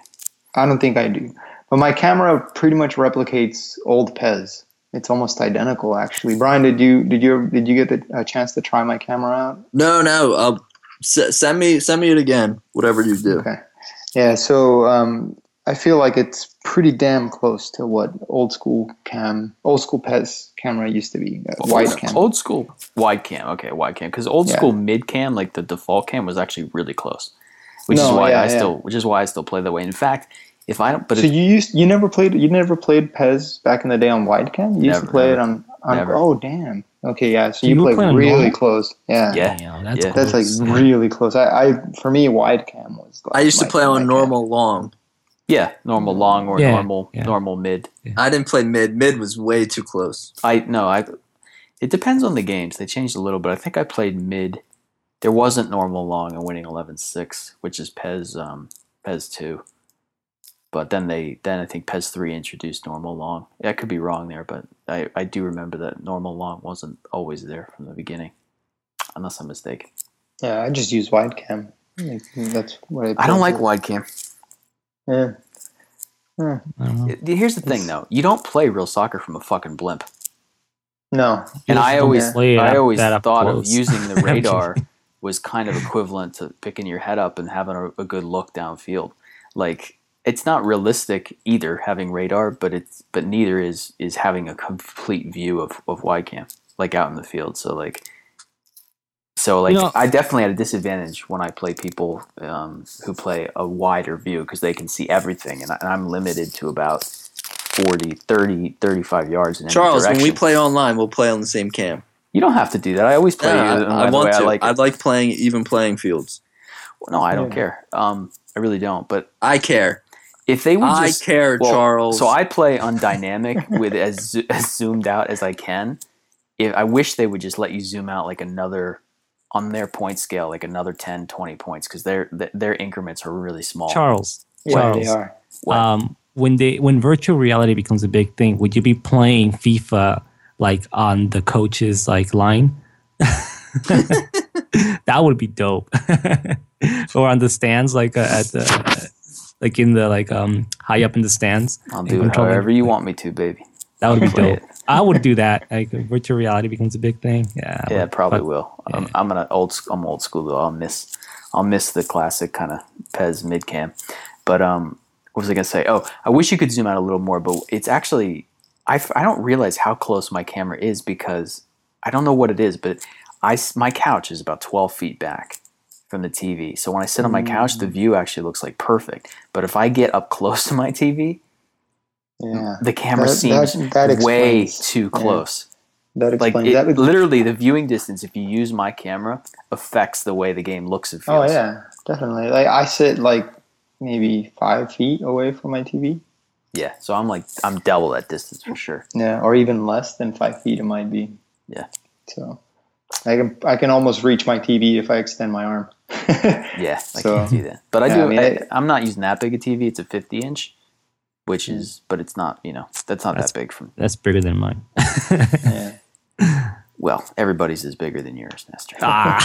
I don't think I do. But my camera pretty much replicates old PES. It's almost identical, actually. Brian, did you did you did you get the, a chance to try my camera out? No, no. Uh, s- send me send me it again. Whatever you do. Okay. Yeah. So um, I feel like it's pretty damn close to what old school cam, old school PES camera used to be. Uh, wide cam. Old school wide cam. Okay, wide cam. Because old Yeah. school mid cam, like the default cam, was actually really close. Which is why yeah, I yeah. still, which is why I still play that way. In fact, if I don't, but So if, you used you never played you never played PES back in the day on wide cam. You used to play it on. on Never. oh damn. Okay, yeah. So You you, were play really close. Yeah. yeah, Damn, that's yeah. That's like close. really close. I, I for me wide cam was. Like I used to play my on cam. normal long. yeah, normal long or Yeah, normal yeah. normal mid. I didn't play mid. Mid was way too close. I no, I. It depends on the games. They changed a little, but I think I played mid. There wasn't normal long and winning 11-6, which is PES um, PES two. But then they then I think PES three introduced normal long. I could be wrong there, but I, I do remember that normal long wasn't always there from the beginning, unless I'm mistaken. Yeah, I just use wide cam. That's what I. I don't like with. wide cam. Yeah. I don't know. It- Here's the thing, though. You don't play real soccer from a fucking blimp. No. And I always, play I always that thought of using the [LAUGHS] radar was kind of equivalent to picking your head up and having a, a good look downfield. Like it's not realistic either having radar, but it's but neither is is having a complete view of of wide cam like out in the field. So like. So like You know- I definitely had a disadvantage when I play people um, who play a wider view because they can see everything and, I, and I'm limited to about 40, 30, 35 yards in any Charles, when we play online, we'll play on the same cam. You don't have to do that. I always play Yeah, I, I the want way to. I like I like playing even playing fields. no, I don't Yeah. care. Um, I really don't. But I care. If they would I just care, well, Charles. so I play on dynamic [LAUGHS] with as as zoomed out as I can. If I wish they would just let you zoom out like another on their point scale, like another 10, 20 points, because their their increments are really small. Charles, Yeah, they Charles. are. Um, when they when virtual reality becomes a big thing, would you be playing FIFA like on the coach's like line? [LAUGHS] [LAUGHS] that would be dope. or on the stands, like uh, at the like in the like um high up in the stands. I'll do it however you want me to, baby. That would be dope. I would do that. Like virtual reality becomes a big thing. Yeah. Yeah, would- probably but- will. Um, I'm gonna old. I'm old school though. I'll miss. I'll miss the classic kind of PES mid cam. But um, what was I gonna say? Oh, I wish you could zoom out a little more, but it's actually I, I don't realize how close my camera is because I don't know what it is, but I my couch is about 12 feet back from the TV. So when I sit on my couch, the mm. view actually looks like perfect. But if I get up close to my TV, Yeah. the camera That- seems that- that way too Yeah. close That like explains it, that. would- literally the viewing distance if you use my camera affects the way the game looks and Oh feels yeah, definitely. Like I sit like maybe five feet away from my TV. yeah so i'm like i'm double that distance for sure Yeah, or even less than five feet. It might be. Yeah. So I can I can almost reach my TV if I extend my arm. Yeah i So, can't do that but i yeah, do I mean, I it- i'm not using that big a tv it's a 50 inch which is, but it's not. You know, that's not That's- that big. From That's bigger than mine. Yeah. well, everybody's is bigger than yours, Nestor. ah.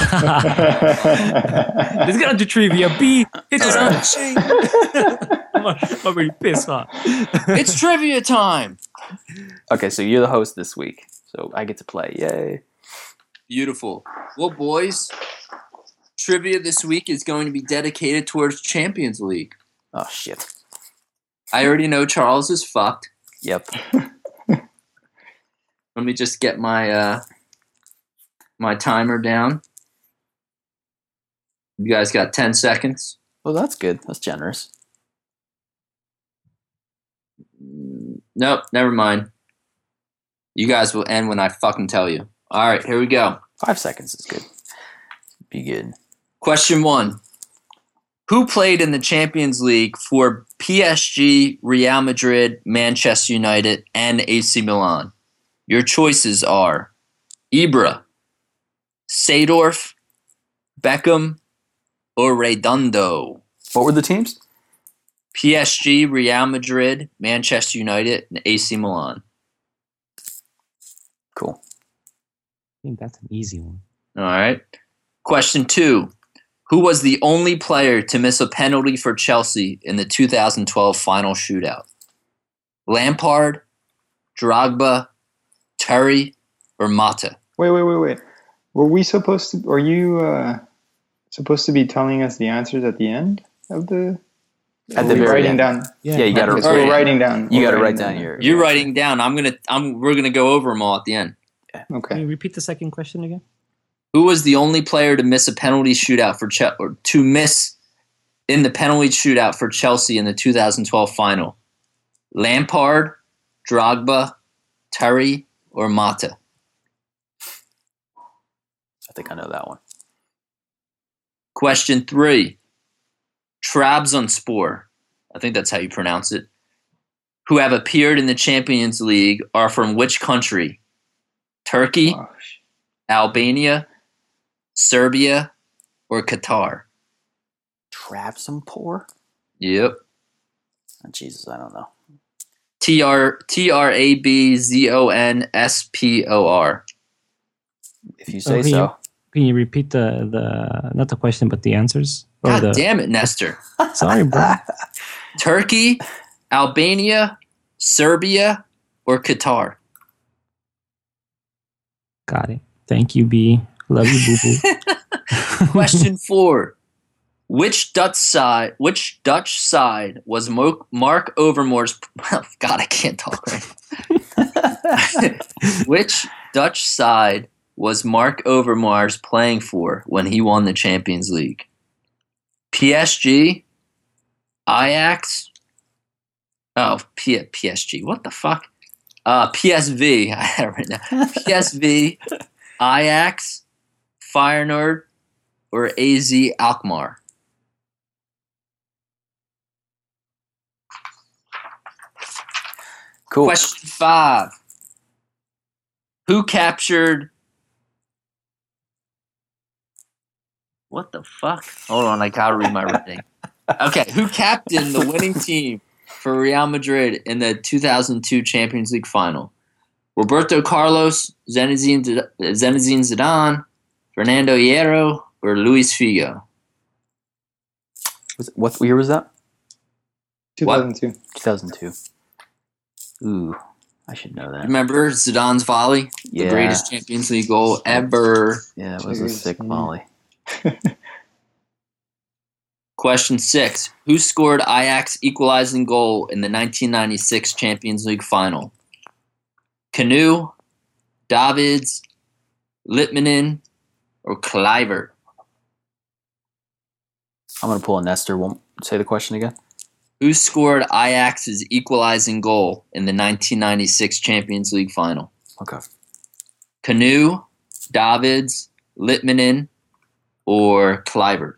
Let's get on to trivia. B. it's us on the chain. I'm, I'm really pissed off. it's trivia time. Okay, so you're the host this week, so I get to play. Yay! Beautiful. Well, boys, trivia this week is going to be dedicated towards Champions League. Oh shit. I already know Charles is fucked. Yep. [LAUGHS] Let me just get my uh my timer down. You guys got 10 seconds. Well, that's good. That's generous. Nope, never mind. You guys will end when I fucking tell you. All right, here we go. Five seconds is good. Be good. Question one Who played in the Champions League for PSG, Real Madrid, Manchester United, and AC Milan? Your choices are Ibra, Seedorf, Beckham, or Redondo. What were the teams? PSG, Real Madrid, Manchester United, and AC Milan. Cool. I think that's an easy one. All right. Question two Who was the only player to miss a penalty for Chelsea in the 2012 final shootout? Lampard, Drogba, Terry, or Mata? wait, wait, wait, wait. Were we supposed to? Are you uh, supposed to be telling us the answers at the end of the? At Are the we very writing end. down. Yeah, you gotta. Okay, so we're writing down. You gotta write writing down your. You're writing down. I'm gonna. I'm. We're gonna go over them all at the end. Can Okay. you repeat the second question again? Who was the only player to miss a penalty shootout for Chelsea, or to miss in the penalty shootout for Chelsea in the 2012 final? Lampard, Drogba, Terry, or Mata? I think I know that one. Question three. Trabzonspor, I think that's how you pronounce it, who have appeared in the Champions League are from which country? Turkey, Oh, sh- Albania, Serbia, or Qatar? Trabzonspor? Yep. Oh, Jesus, I don't know. T R T R A B Z O N S P O R. If you say oh, Okay, so. Can you repeat the, the not the question but the answers? Or God the, damn it, Nestor. [LAUGHS] Sorry, bro. [LAUGHS] Turkey, Albania, Serbia, or Qatar? Got it. Thank you, B. Love you, boo boo. [LAUGHS] Question four: Which Dutch side? Which Dutch side was Mo- Mark Overmore's? [LAUGHS] God, I can't talk right. [LAUGHS] which Dutch side was Mark Overmars playing for when he won the Champions League? PSG, Ajax. Oh, P- PSG. What the fuck? Uh, PSV. I have it right now. PSV, Ajax, Feyenoord, or AZ Alkmaar? Cool. Question five. Who captured. What the fuck? Hold on, I gotta read my writing. [LAUGHS] Okay, who captained the winning team for Real Madrid in the 2002 Champions League final? Roberto Carlos, Zinedine Zinedine Zidane, Fernando Hierro, or Luis Figo? Was it- what year was that? 2002. 2002. Ooh, I should know that. Remember Zidane's volley? The greatest Champions League goal ever. Yeah, it was a sick volley. [LAUGHS] Question six. Who scored Ajax equalizing goal in the 1996 Champions League final? Kanu, Davids, Litmanen, or Kluivert? I'm gonna pull a Nestor. Won't say the question again. Who scored Ajax's equalizing goal in the 1996 Champions League final? Okay. Kanu, Davids, Litmanen, or Kluivert?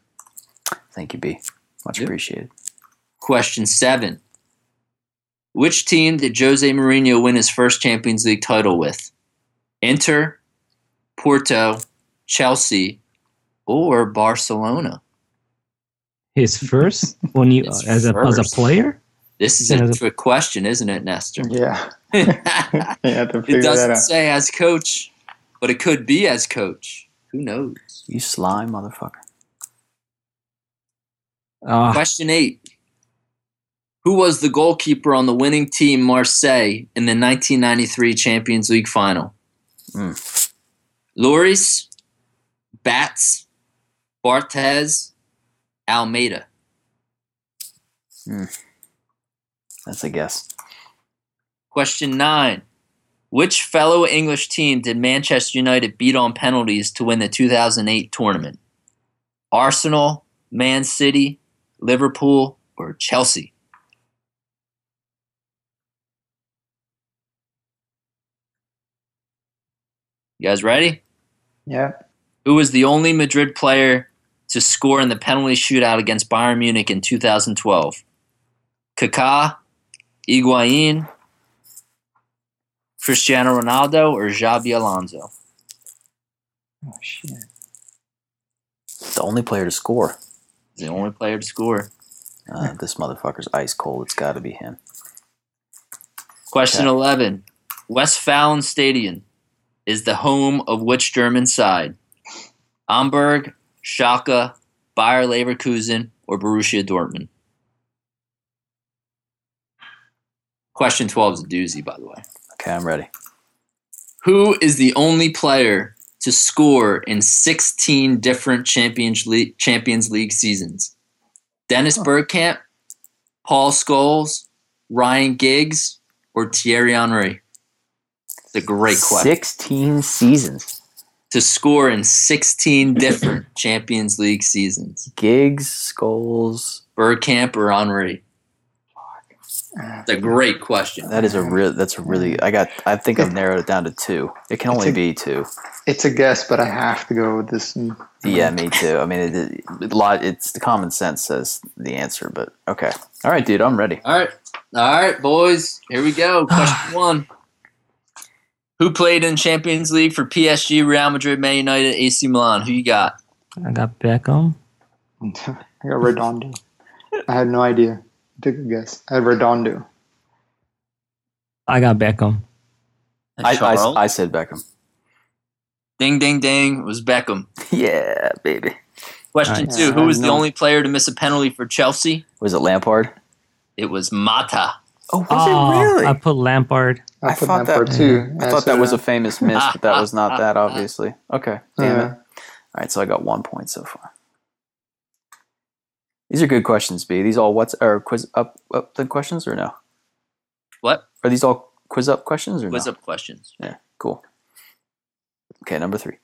Thank you, B. Much Yep. appreciated. Question seven. Which team did Jose Mourinho win his first Champions League title with? Inter, Porto, Chelsea, or Barcelona? His [LAUGHS] first when you His as a as a player. This is a trick question, isn't it, Nestor? Yeah. it [LAUGHS] You have that doesn't out. say as coach, but it could be as coach. Who knows? You slime motherfucker. Ah, Question eight. Who was the goalkeeper on the winning team Marseille in the 1993 Champions League final? Mm. Lloris, Bats, Barthez, Almeida. Hmm. That's a guess. Question nine. Which fellow English team did Manchester United beat on penalties to win the 2008 tournament? Arsenal, Man City, Liverpool, or Chelsea? You guys ready? Yeah. Who was the only Madrid player to score in the penalty shootout against Bayern Munich in 2012? Kaká, Higuain, Cristiano Ronaldo, or Xabi Alonso? Oh shit. The only player to score. The only player to score. Uh, this motherfucker's ice cold. It's got to be him. Question Okay. 11. Westfalen Stadium is the home of which German side? Hamburg, Schalke, Bayer Leverkusen, or Borussia Dortmund? Question 12 is a doozy, by the way. Okay, I'm ready. Who is the only player to score in 16 different Champions League, Champions League seasons? Dennis Bergkamp, Paul Scholes, Ryan Giggs, or Thierry Henry? It's a great question. 16 seasons. To score in 16 different [LAUGHS] Champions League seasons. Giggs, Scholes. Bergkamp or Henry? It's a great question. That is a real. That's a really. I got. I think I've narrowed it down to two. It can only a- be two. It's a guess, but I have to go with this. one. Yeah, me too. I mean, it, it, a lot. It's the common sense says the answer, but okay. All right, dude, I'm ready. All right. All right, boys. Here we go. Question [SIGHS] one. Who played in Champions League for PSG, Real Madrid, Man United, AC Milan? Who you got? I got Beckham. [LAUGHS] I got Redondo. I had no idea. Take a guess. I had Redondo. I got Beckham. I, I, Charles? I said Beckham. ding, ding, ding. It was Beckham. [LAUGHS] Yeah, baby. Question Alright. two. Yeah, Who was the only player to miss a penalty for Chelsea? Was it Lampard? It was Mata. Oh, was Oh, it really? I put Lampard. I, I put thought that that- too. I thought that was a famous miss, but that was not that, obviously. Okay, damn it. All right, so I got one point so far. These are good questions, B. These all what's or QuizUp up the questions or no? What? Are these all QuizUp questions or Quiz no? up questions. Yeah, cool. Okay, number three.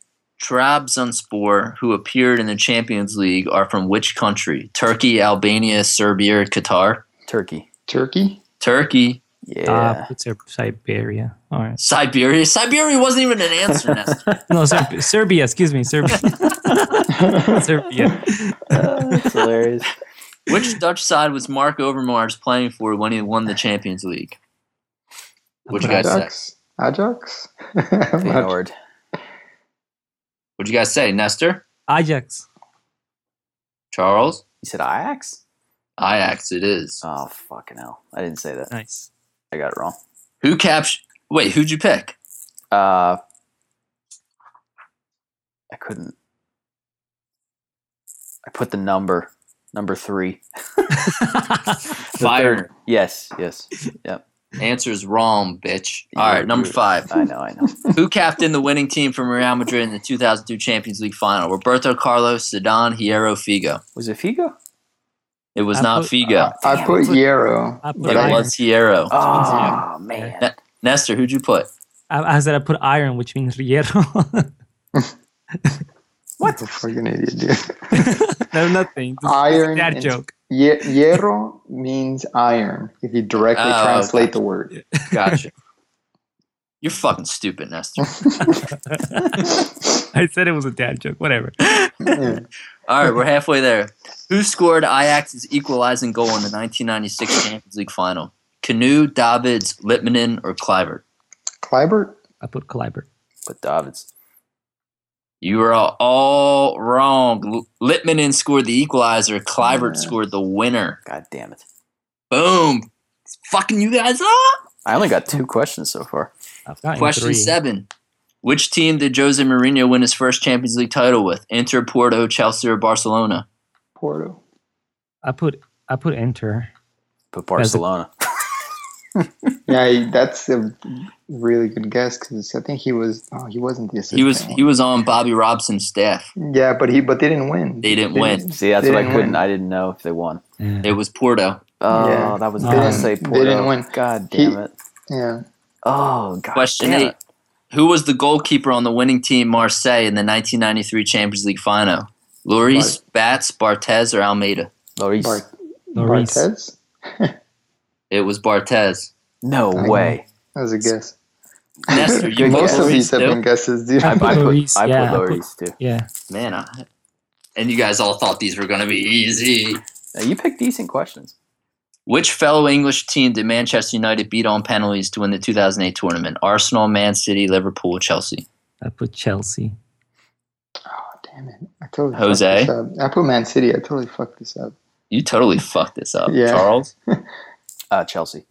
Trabzonspor, who appeared in the Champions League, are from which country? Turkey, Albania, Serbia, Qatar? Turkey. Turkey. Turkey, Yeah. Uh, it's Siberia. All right. Siberia. Siberia wasn't even an answer. [LAUGHS] No, Serb- Serbia. Excuse me, Serbia. [LAUGHS] Serbia. That's hilarious. Which Dutch side was Mark Overmars playing for when he won the Champions League? What'd you guys say? Ajax. Ajax. [LAUGHS] I'm Feyenoord. What'd you guys say, Nestor? Ajax. Charles? You said Ajax? Ajax, it is. Oh fucking hell! I didn't say that. Nice. I got it wrong. Who captured? Wait, who'd you pick? Uh, I couldn't. I put the number number three. [LAUGHS] Fire. third- Yes, yes. Yep. Answer is wrong, bitch. You All right, were- number you five. I know, I know. [LAUGHS] Who captained the winning team from Real Madrid in the 2002 Champions League final? Roberto Carlos, Zidane, Hierro, Figo. Was it Figo? It was I not put- Figo, uh, I put Hierro. I put but it iron. was Hierro. Oh ah, man. Nestor, who'd you put? I, I said I put iron, which means Hierro. [LAUGHS] What the fucking idiot, dude? [LAUGHS] no, nothing. Just Iron Dad and- joke. Ye- Hierro means iron if you directly Oh, translate gotcha. the word. Gotcha. [LAUGHS] You're fucking stupid, Nestor. [LAUGHS] I said it was a dad joke. Whatever. [LAUGHS] All right, we're halfway there. Who scored Ajax's equalizing goal in the 1996 Champions League final? Kanu, Davids, Litmanen, or Kluivert? Kleibert? I put Kleibert. But Davids. You are all wrong. L- Litmanen scored the equalizer. Kluivert Yeah. scored the winner. God damn it. Boom. fucking you guys up. I only got two questions so far. I've gotten Question three. seven. Which team did Jose Mourinho win his first Champions League title with? Inter, Porto, Chelsea, or Barcelona? Porto. I put I put Inter. But Barcelona. [LAUGHS] Yeah, he- that's a really good guess because I think he was. Oh, he wasn't the assistant. He was he was on Bobby Robson's staff. Yeah, but he but they didn't win. They didn't win. See, that's what I couldn't. win. I didn't know if they won. It was Porto. Oh, Yeah. that was They gonna didn't- say they Porto. didn't win. God He- damn it. Yeah, Oh god. Question damn eight. Who was the goalkeeper on the winning team Marseille in the 1993 Champions League final? Lloris, Bats, Barthez, or Almeida? Lloris. Bart, Lloris. Barthez. [LAUGHS] It was Barthez. No I way. That was a guess. Nestor, [LAUGHS] you Most of these have been guesses, dude. I, I put Lloris, I yeah, put put- Lloris too. Yeah. Man, I, and you guys all thought these were going to be easy. Now, you picked decent questions. Which fellow English team did Manchester United beat on penalties to win the 2008 tournament? Arsenal, Man City, Liverpool, Chelsea. I put Chelsea. Oh, damn it! I totally fucked Jose? this up. I put Man City. I totally fucked this up. You totally fucked this up, Yeah. Charles. [LAUGHS] Uh, Chelsea.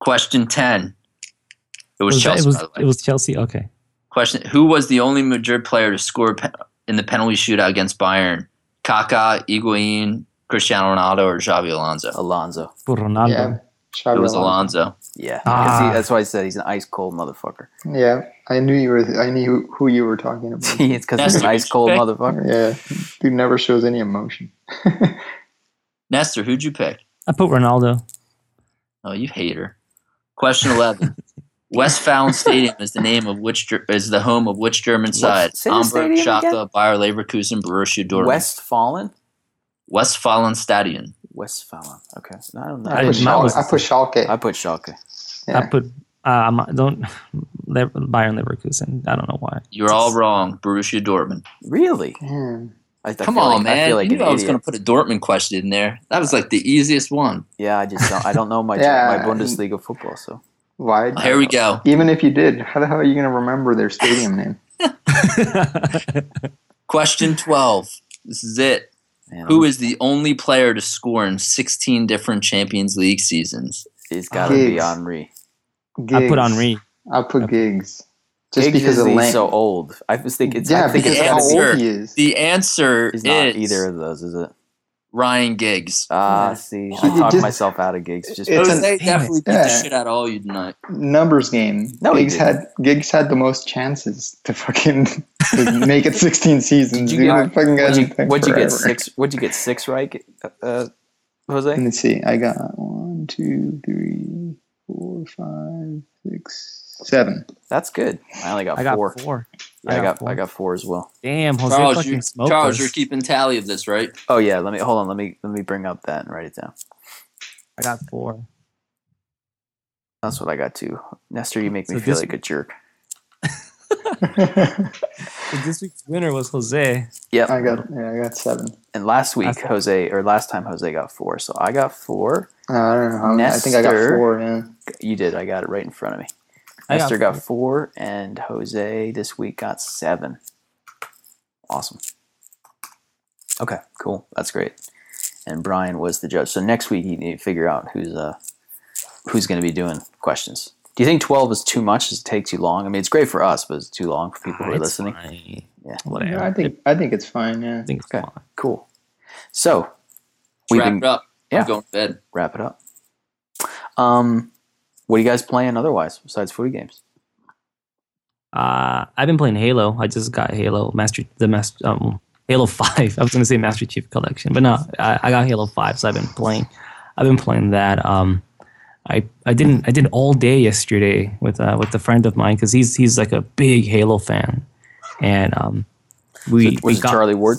Question 10. It was, that- Chelsea, it was by the way. it was Chelsea. Okay. Question: Who was the only Madrid player to score pe- in the penalty shootout against Bayern? Kaká, Higuain, Cristiano Ronaldo, or Xabi Alonso? Alonso. For Ronaldo. Yeah, Xavi It was Alonso. Alonso. Yeah. 'Cause Ah. he- that's why I said he's an ice cold motherfucker. Yeah, I knew you were. I knew who you were talking about. [LAUGHS] it's because he's an ice cold motherfucker. yeah, dude never shows any emotion. [LAUGHS] Nestor, who'd you pick? I put Ronaldo. Oh, you hater. Question eleven. [LAUGHS] Westfalen Stadium is the name of which is the home of which German side? say Hamburg, stadium again? Schalke, Bayer Leverkusen, Borussia Dortmund. Westfalen? Westfalen Stadion. Westfalen. Okay. I don't know. I I put, did not Schalke. I put Schalke. I put Schalke. Yeah. I put uh, I'm- don't Le- Bayern Leverkusen. I don't know why. You're all wrong. Borussia Dortmund. Really? Damn. I, I Come on, like, man. I like you an knew I was going to put a Dortmund question in there. That was like the easiest one. Yeah, I just don't. I don't know my [LAUGHS] Yeah. my Bundesliga football. So Why? Here we go. Even if you did, how the hell are you gonna remember their stadium name? [LAUGHS] Question 12. This is it. Man, Who is the only player to score in 16 different Champions League seasons? It's got to be Giggs. Henry. I put Henry. I put Giggs. Just Giggs because is of he's length. so old. I just think it's. yeah, I think because it's how answer. old he is. The answer He's not either of those, is it? Ryan Giggs. Ah, Yeah. see, He I talked just- myself out of Giggs. Just It's Jose an- definitely beat Yeah. the shit out of all you tonight. Numbers game. No, he Giggs had Giggs had the most chances to fucking [LAUGHS] to make it 16 seasons. Did you get- fucking what'd guy's you, what'd you get six? What'd you get six right, uh, Jose? Let me see. I got one, two, three, four, five, six, seven. That's good. I only got, I got four. four. Yeah, I got four. I got four as well. Damn, Jose Charles, fucking you, smoked Charles us. you're keeping tally of this, right? Oh yeah, let me hold on. Let me let me bring up that and write it down. I got four. That's what I got too. Nestor, you make me So feel this- like a jerk. [LAUGHS] So this week's winner was Jose. Yep. I got yeah, I got seven. And last week, That's- Jose, or last time, Jose got four. So I got four. Uh, I don't know. How, I think I got four. Yeah. You did. I got it right in front of me. I got Nestor got, four. four, and Jose this week got seven. Awesome. Okay, cool. That's great. And Brian was the judge. So next week you need to figure out who's uh who's going to be doing questions. Do you think twelve is too much? Does it take too long? I mean, it's great for us, but it's too long for people who are It's listening. fine. Yeah. Whatever. Yeah, I think I think it's fine. Yeah. I think it's Okay. fine. Cool. So we've wrap been it up. yeah. I'm going to bed. wrap it up. Um, what are you guys playing otherwise besides footy games? Uh, I've been playing Halo. I just got Halo Master the Master um Halo [LAUGHS] Five. I was gonna say Master Chief Collection, but no, I, I got Halo Five. So I've been playing. I've been playing that. Um, I I didn't I did all day yesterday with uh with a friend of mine because he's he's like a big Halo fan, and um we Was it, we it got Charlie Ward?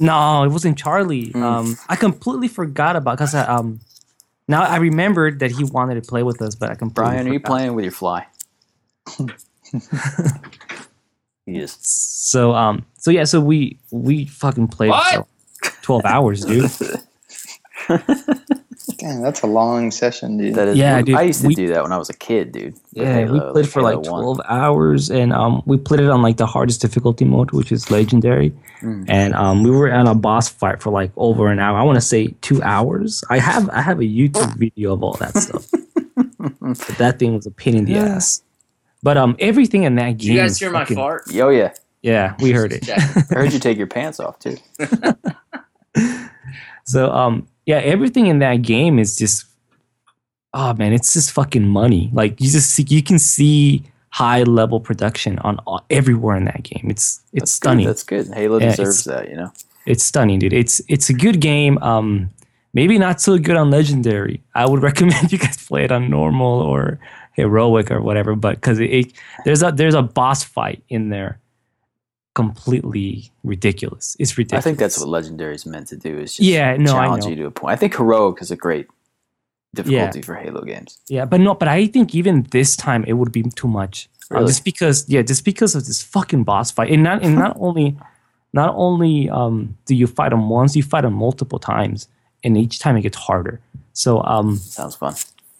no, it wasn't Charlie. Mm. Um, I completely forgot about because I um. Now I remembered that he wanted to play with us, but I completely Brian, are you playing with your fly? [LAUGHS] he is. So um so yeah, so we we fucking played What? for twelve hours, dude. [LAUGHS] Damn, that's a long session, dude. That is, Yeah, dude, I used to we- do that when I was a kid, dude. with Yeah, we Halo- played for Halo like 1. 12 hours and um, we played it on like the hardest difficulty mode, which is legendary. Mm. And um, we were on a boss fight for like over an hour. I want to say two hours. I have I have a YouTube video of all that stuff. [LAUGHS] but that thing was a pain in the Yeah. ass. But um, everything in that game. You guys is hear my fart? Yo, yeah. Yeah, we heard it. I heard you take your pants off too. [LAUGHS] So um yeah, everything in that game is just oh man, it's just fucking money. Like you just see, you can see high level production on all, everywhere in that game. It's it's That's stunning. Good. That's good. Halo Yeah, deserves that, you know. It's stunning, dude. It's it's a good game. Um maybe not so good on legendary. I would [LAUGHS] recommend you guys play it on normal or heroic or whatever, but cuz it, it there's a there's a boss fight in there completely ridiculous. It's ridiculous. I think that's what Legendary is meant to do. Is just Yeah, no, I challenge you to a point. I think heroic is a great difficulty for Halo games. Yeah, but no, but I think even this time it would be too much. Uh, just because, yeah, just because of this fucking boss fight, and not and not [LAUGHS] only, not only um, do you fight them once, you fight them multiple times, and each time it gets harder. So um, Sounds fun.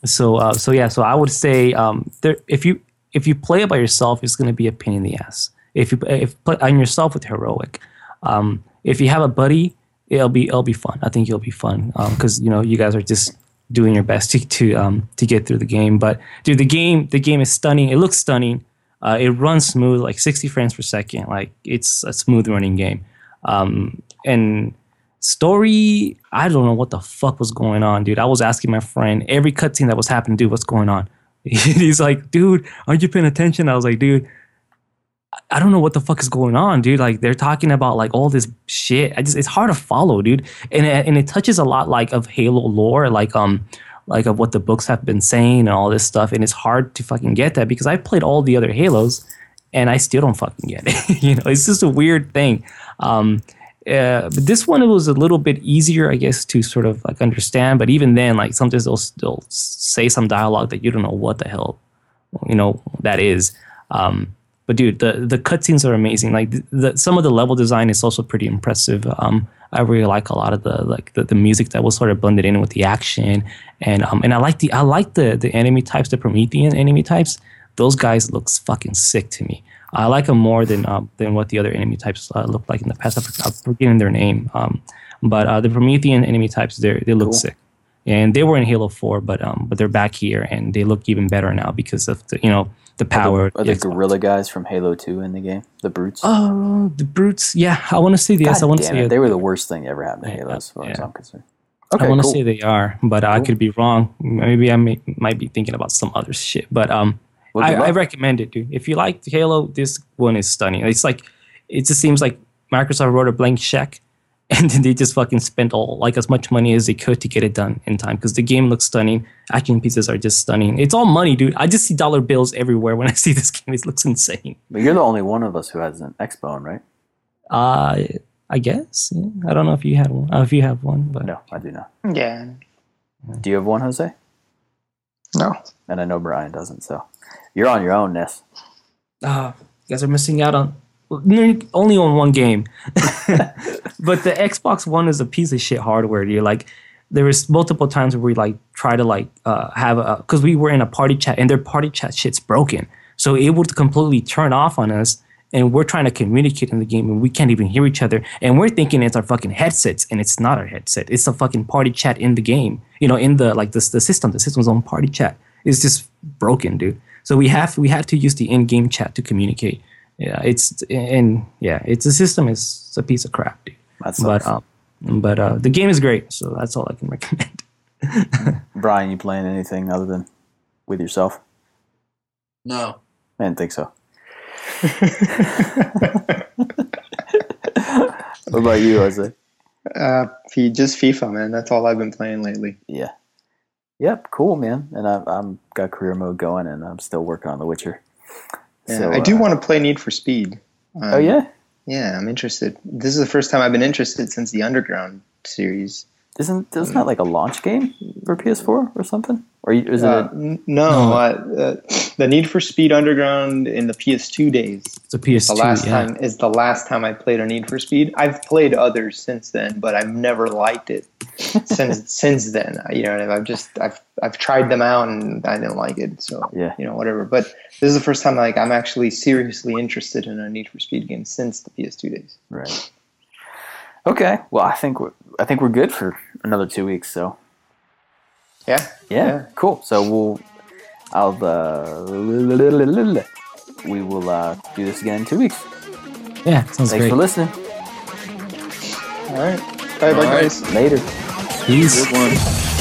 so uh, so yeah, so I would say um, there if you if you play it by yourself, it's gonna be a pain in the ass. If you if play on yourself with heroic, um, if you have a buddy, it'll be it'll be fun. I think it'll be fun because you know you guys are just doing your best to to um, to get through the game. But dude, the game the game is stunning. It looks stunning. Uh, it runs smooth, like 60 frames per second. Like it's a smooth running game. Um, and story, I don't know what the fuck was going on, dude. I was asking my friend every cutscene that was happening, dude, what's going on? [LAUGHS] He's like, dude, aren't you paying attention? I was like, dude, I- don't know what the fuck is going on, dude. Like they're talking about like all this shit. I just it's hard to follow, dude. And it, and it touches a lot like of Halo lore, like um like of what the books have been saying and all this stuff. And it's hard to fucking get that because I played all the other Halos and I still don't fucking get it. [LAUGHS] you know, it's just a weird thing. Um, uh, but this one it was a little bit easier, I guess, to sort of like understand. But even then, like sometimes they'll still say some dialogue that you don't know what the hell, you know, that is. Um, but dude, the the cutscenes are amazing. Like the, the, some of the level design is also pretty impressive. Um, I really like a lot of the like the, the music that was sort of blended in with the action, and um, and I like the I like the the enemy types, the Promethean enemy types. Those guys looks fucking sick to me. I like them more than um, than what the other enemy types uh, look like in the past. I'm I'm forgetting their name, um, but uh, the Promethean enemy types they they look Cool. sick, and they were in Halo Four, but um, but they're back here and they look even better now because of the you know the power. Are the, are the gorilla guys from Halo 2 in the game? The brutes? Oh, the brutes. Yeah, I want to say yes. God I want to say it. They were the worst thing ever happened to Yeah, Halo, as far as. I'm concerned. Okay, I want to cool. say they are, but I could be wrong. Maybe I may, might be thinking about some other shit. But um, Well, I, I recommend it, dude. If you like Halo, this one is stunning. It's like it just seems like Microsoft wrote a blank check, [LAUGHS] and then they just fucking spent all like as much money as they could to get it done in time because the game looks stunning. Action pieces are just stunning. It's all money, dude. I just see dollar bills everywhere when I see [LAUGHS] this game. It looks insane. But you're the only one of us who has an Xbone, right? Uh, I guess. Yeah. I don't know if you had one. Uh, if you have one, but No, I do not. Yeah. Do you have one, Jose? No. And I know Brian doesn't, so you're on your own, Ness. Ah, you guys are missing out on well, n- only on one game. [LAUGHS] [LAUGHS] but the Xbox One is a piece of shit hardware. You're like, there was multiple times where we like try to like uh, have a because we were in a party chat and their party chat shit's broken, so it would completely turn off on us. And we're trying to communicate in the game, and we can't even hear each other. And we're thinking it's our fucking headsets, and it's not our headset. It's a fucking party chat in the game. You know, in the like the the system, the system's own party chat is just broken, dude. So we have we have to use the in-game chat to communicate. Yeah, it's and yeah, it's a system is a piece of crap, dude. That sucks. But um, but uh, the game is great, so that's all I can [LAUGHS] recommend. Brian, you playing anything other than with yourself? No. I didn't think so. [LAUGHS] what about you, Jose? Uh, just FIFA, man. That's all I've been playing lately. Yeah. Yep, cool, man. And I've I'm got career mode going, and I'm still working on The Witcher. Yeah, So, I do uh, want to play Need for Speed. Um, Oh yeah, Yeah, I'm interested. This is the first time I've been interested since the Underground series. isn't isn't that like a launch game for PS4 or something? Or or you- is it? Uh, a, n- no, No. Uh, uh, the Need for Speed Underground in the PS2 days. It's a PS2. The last yeah. time is the last time I played a Need for Speed. I've played others since then, but I've never liked it [LAUGHS] since since then. You know, I mean? I've just I've I've tried them out and I didn't like it. So Yeah. you know, whatever. But this is the first time like I'm actually seriously interested in a Need for Speed game since the PS2 days. right. Okay. Well, I think we're, I think we're good for another two weeks. So Yeah. yeah, Yeah. cool. So we'll I'll uh, we will uh, do this again in two weeks. Yeah, sounds Thanks great. for listening. All right. Bye, bye, guys. Later. Peace. Good one.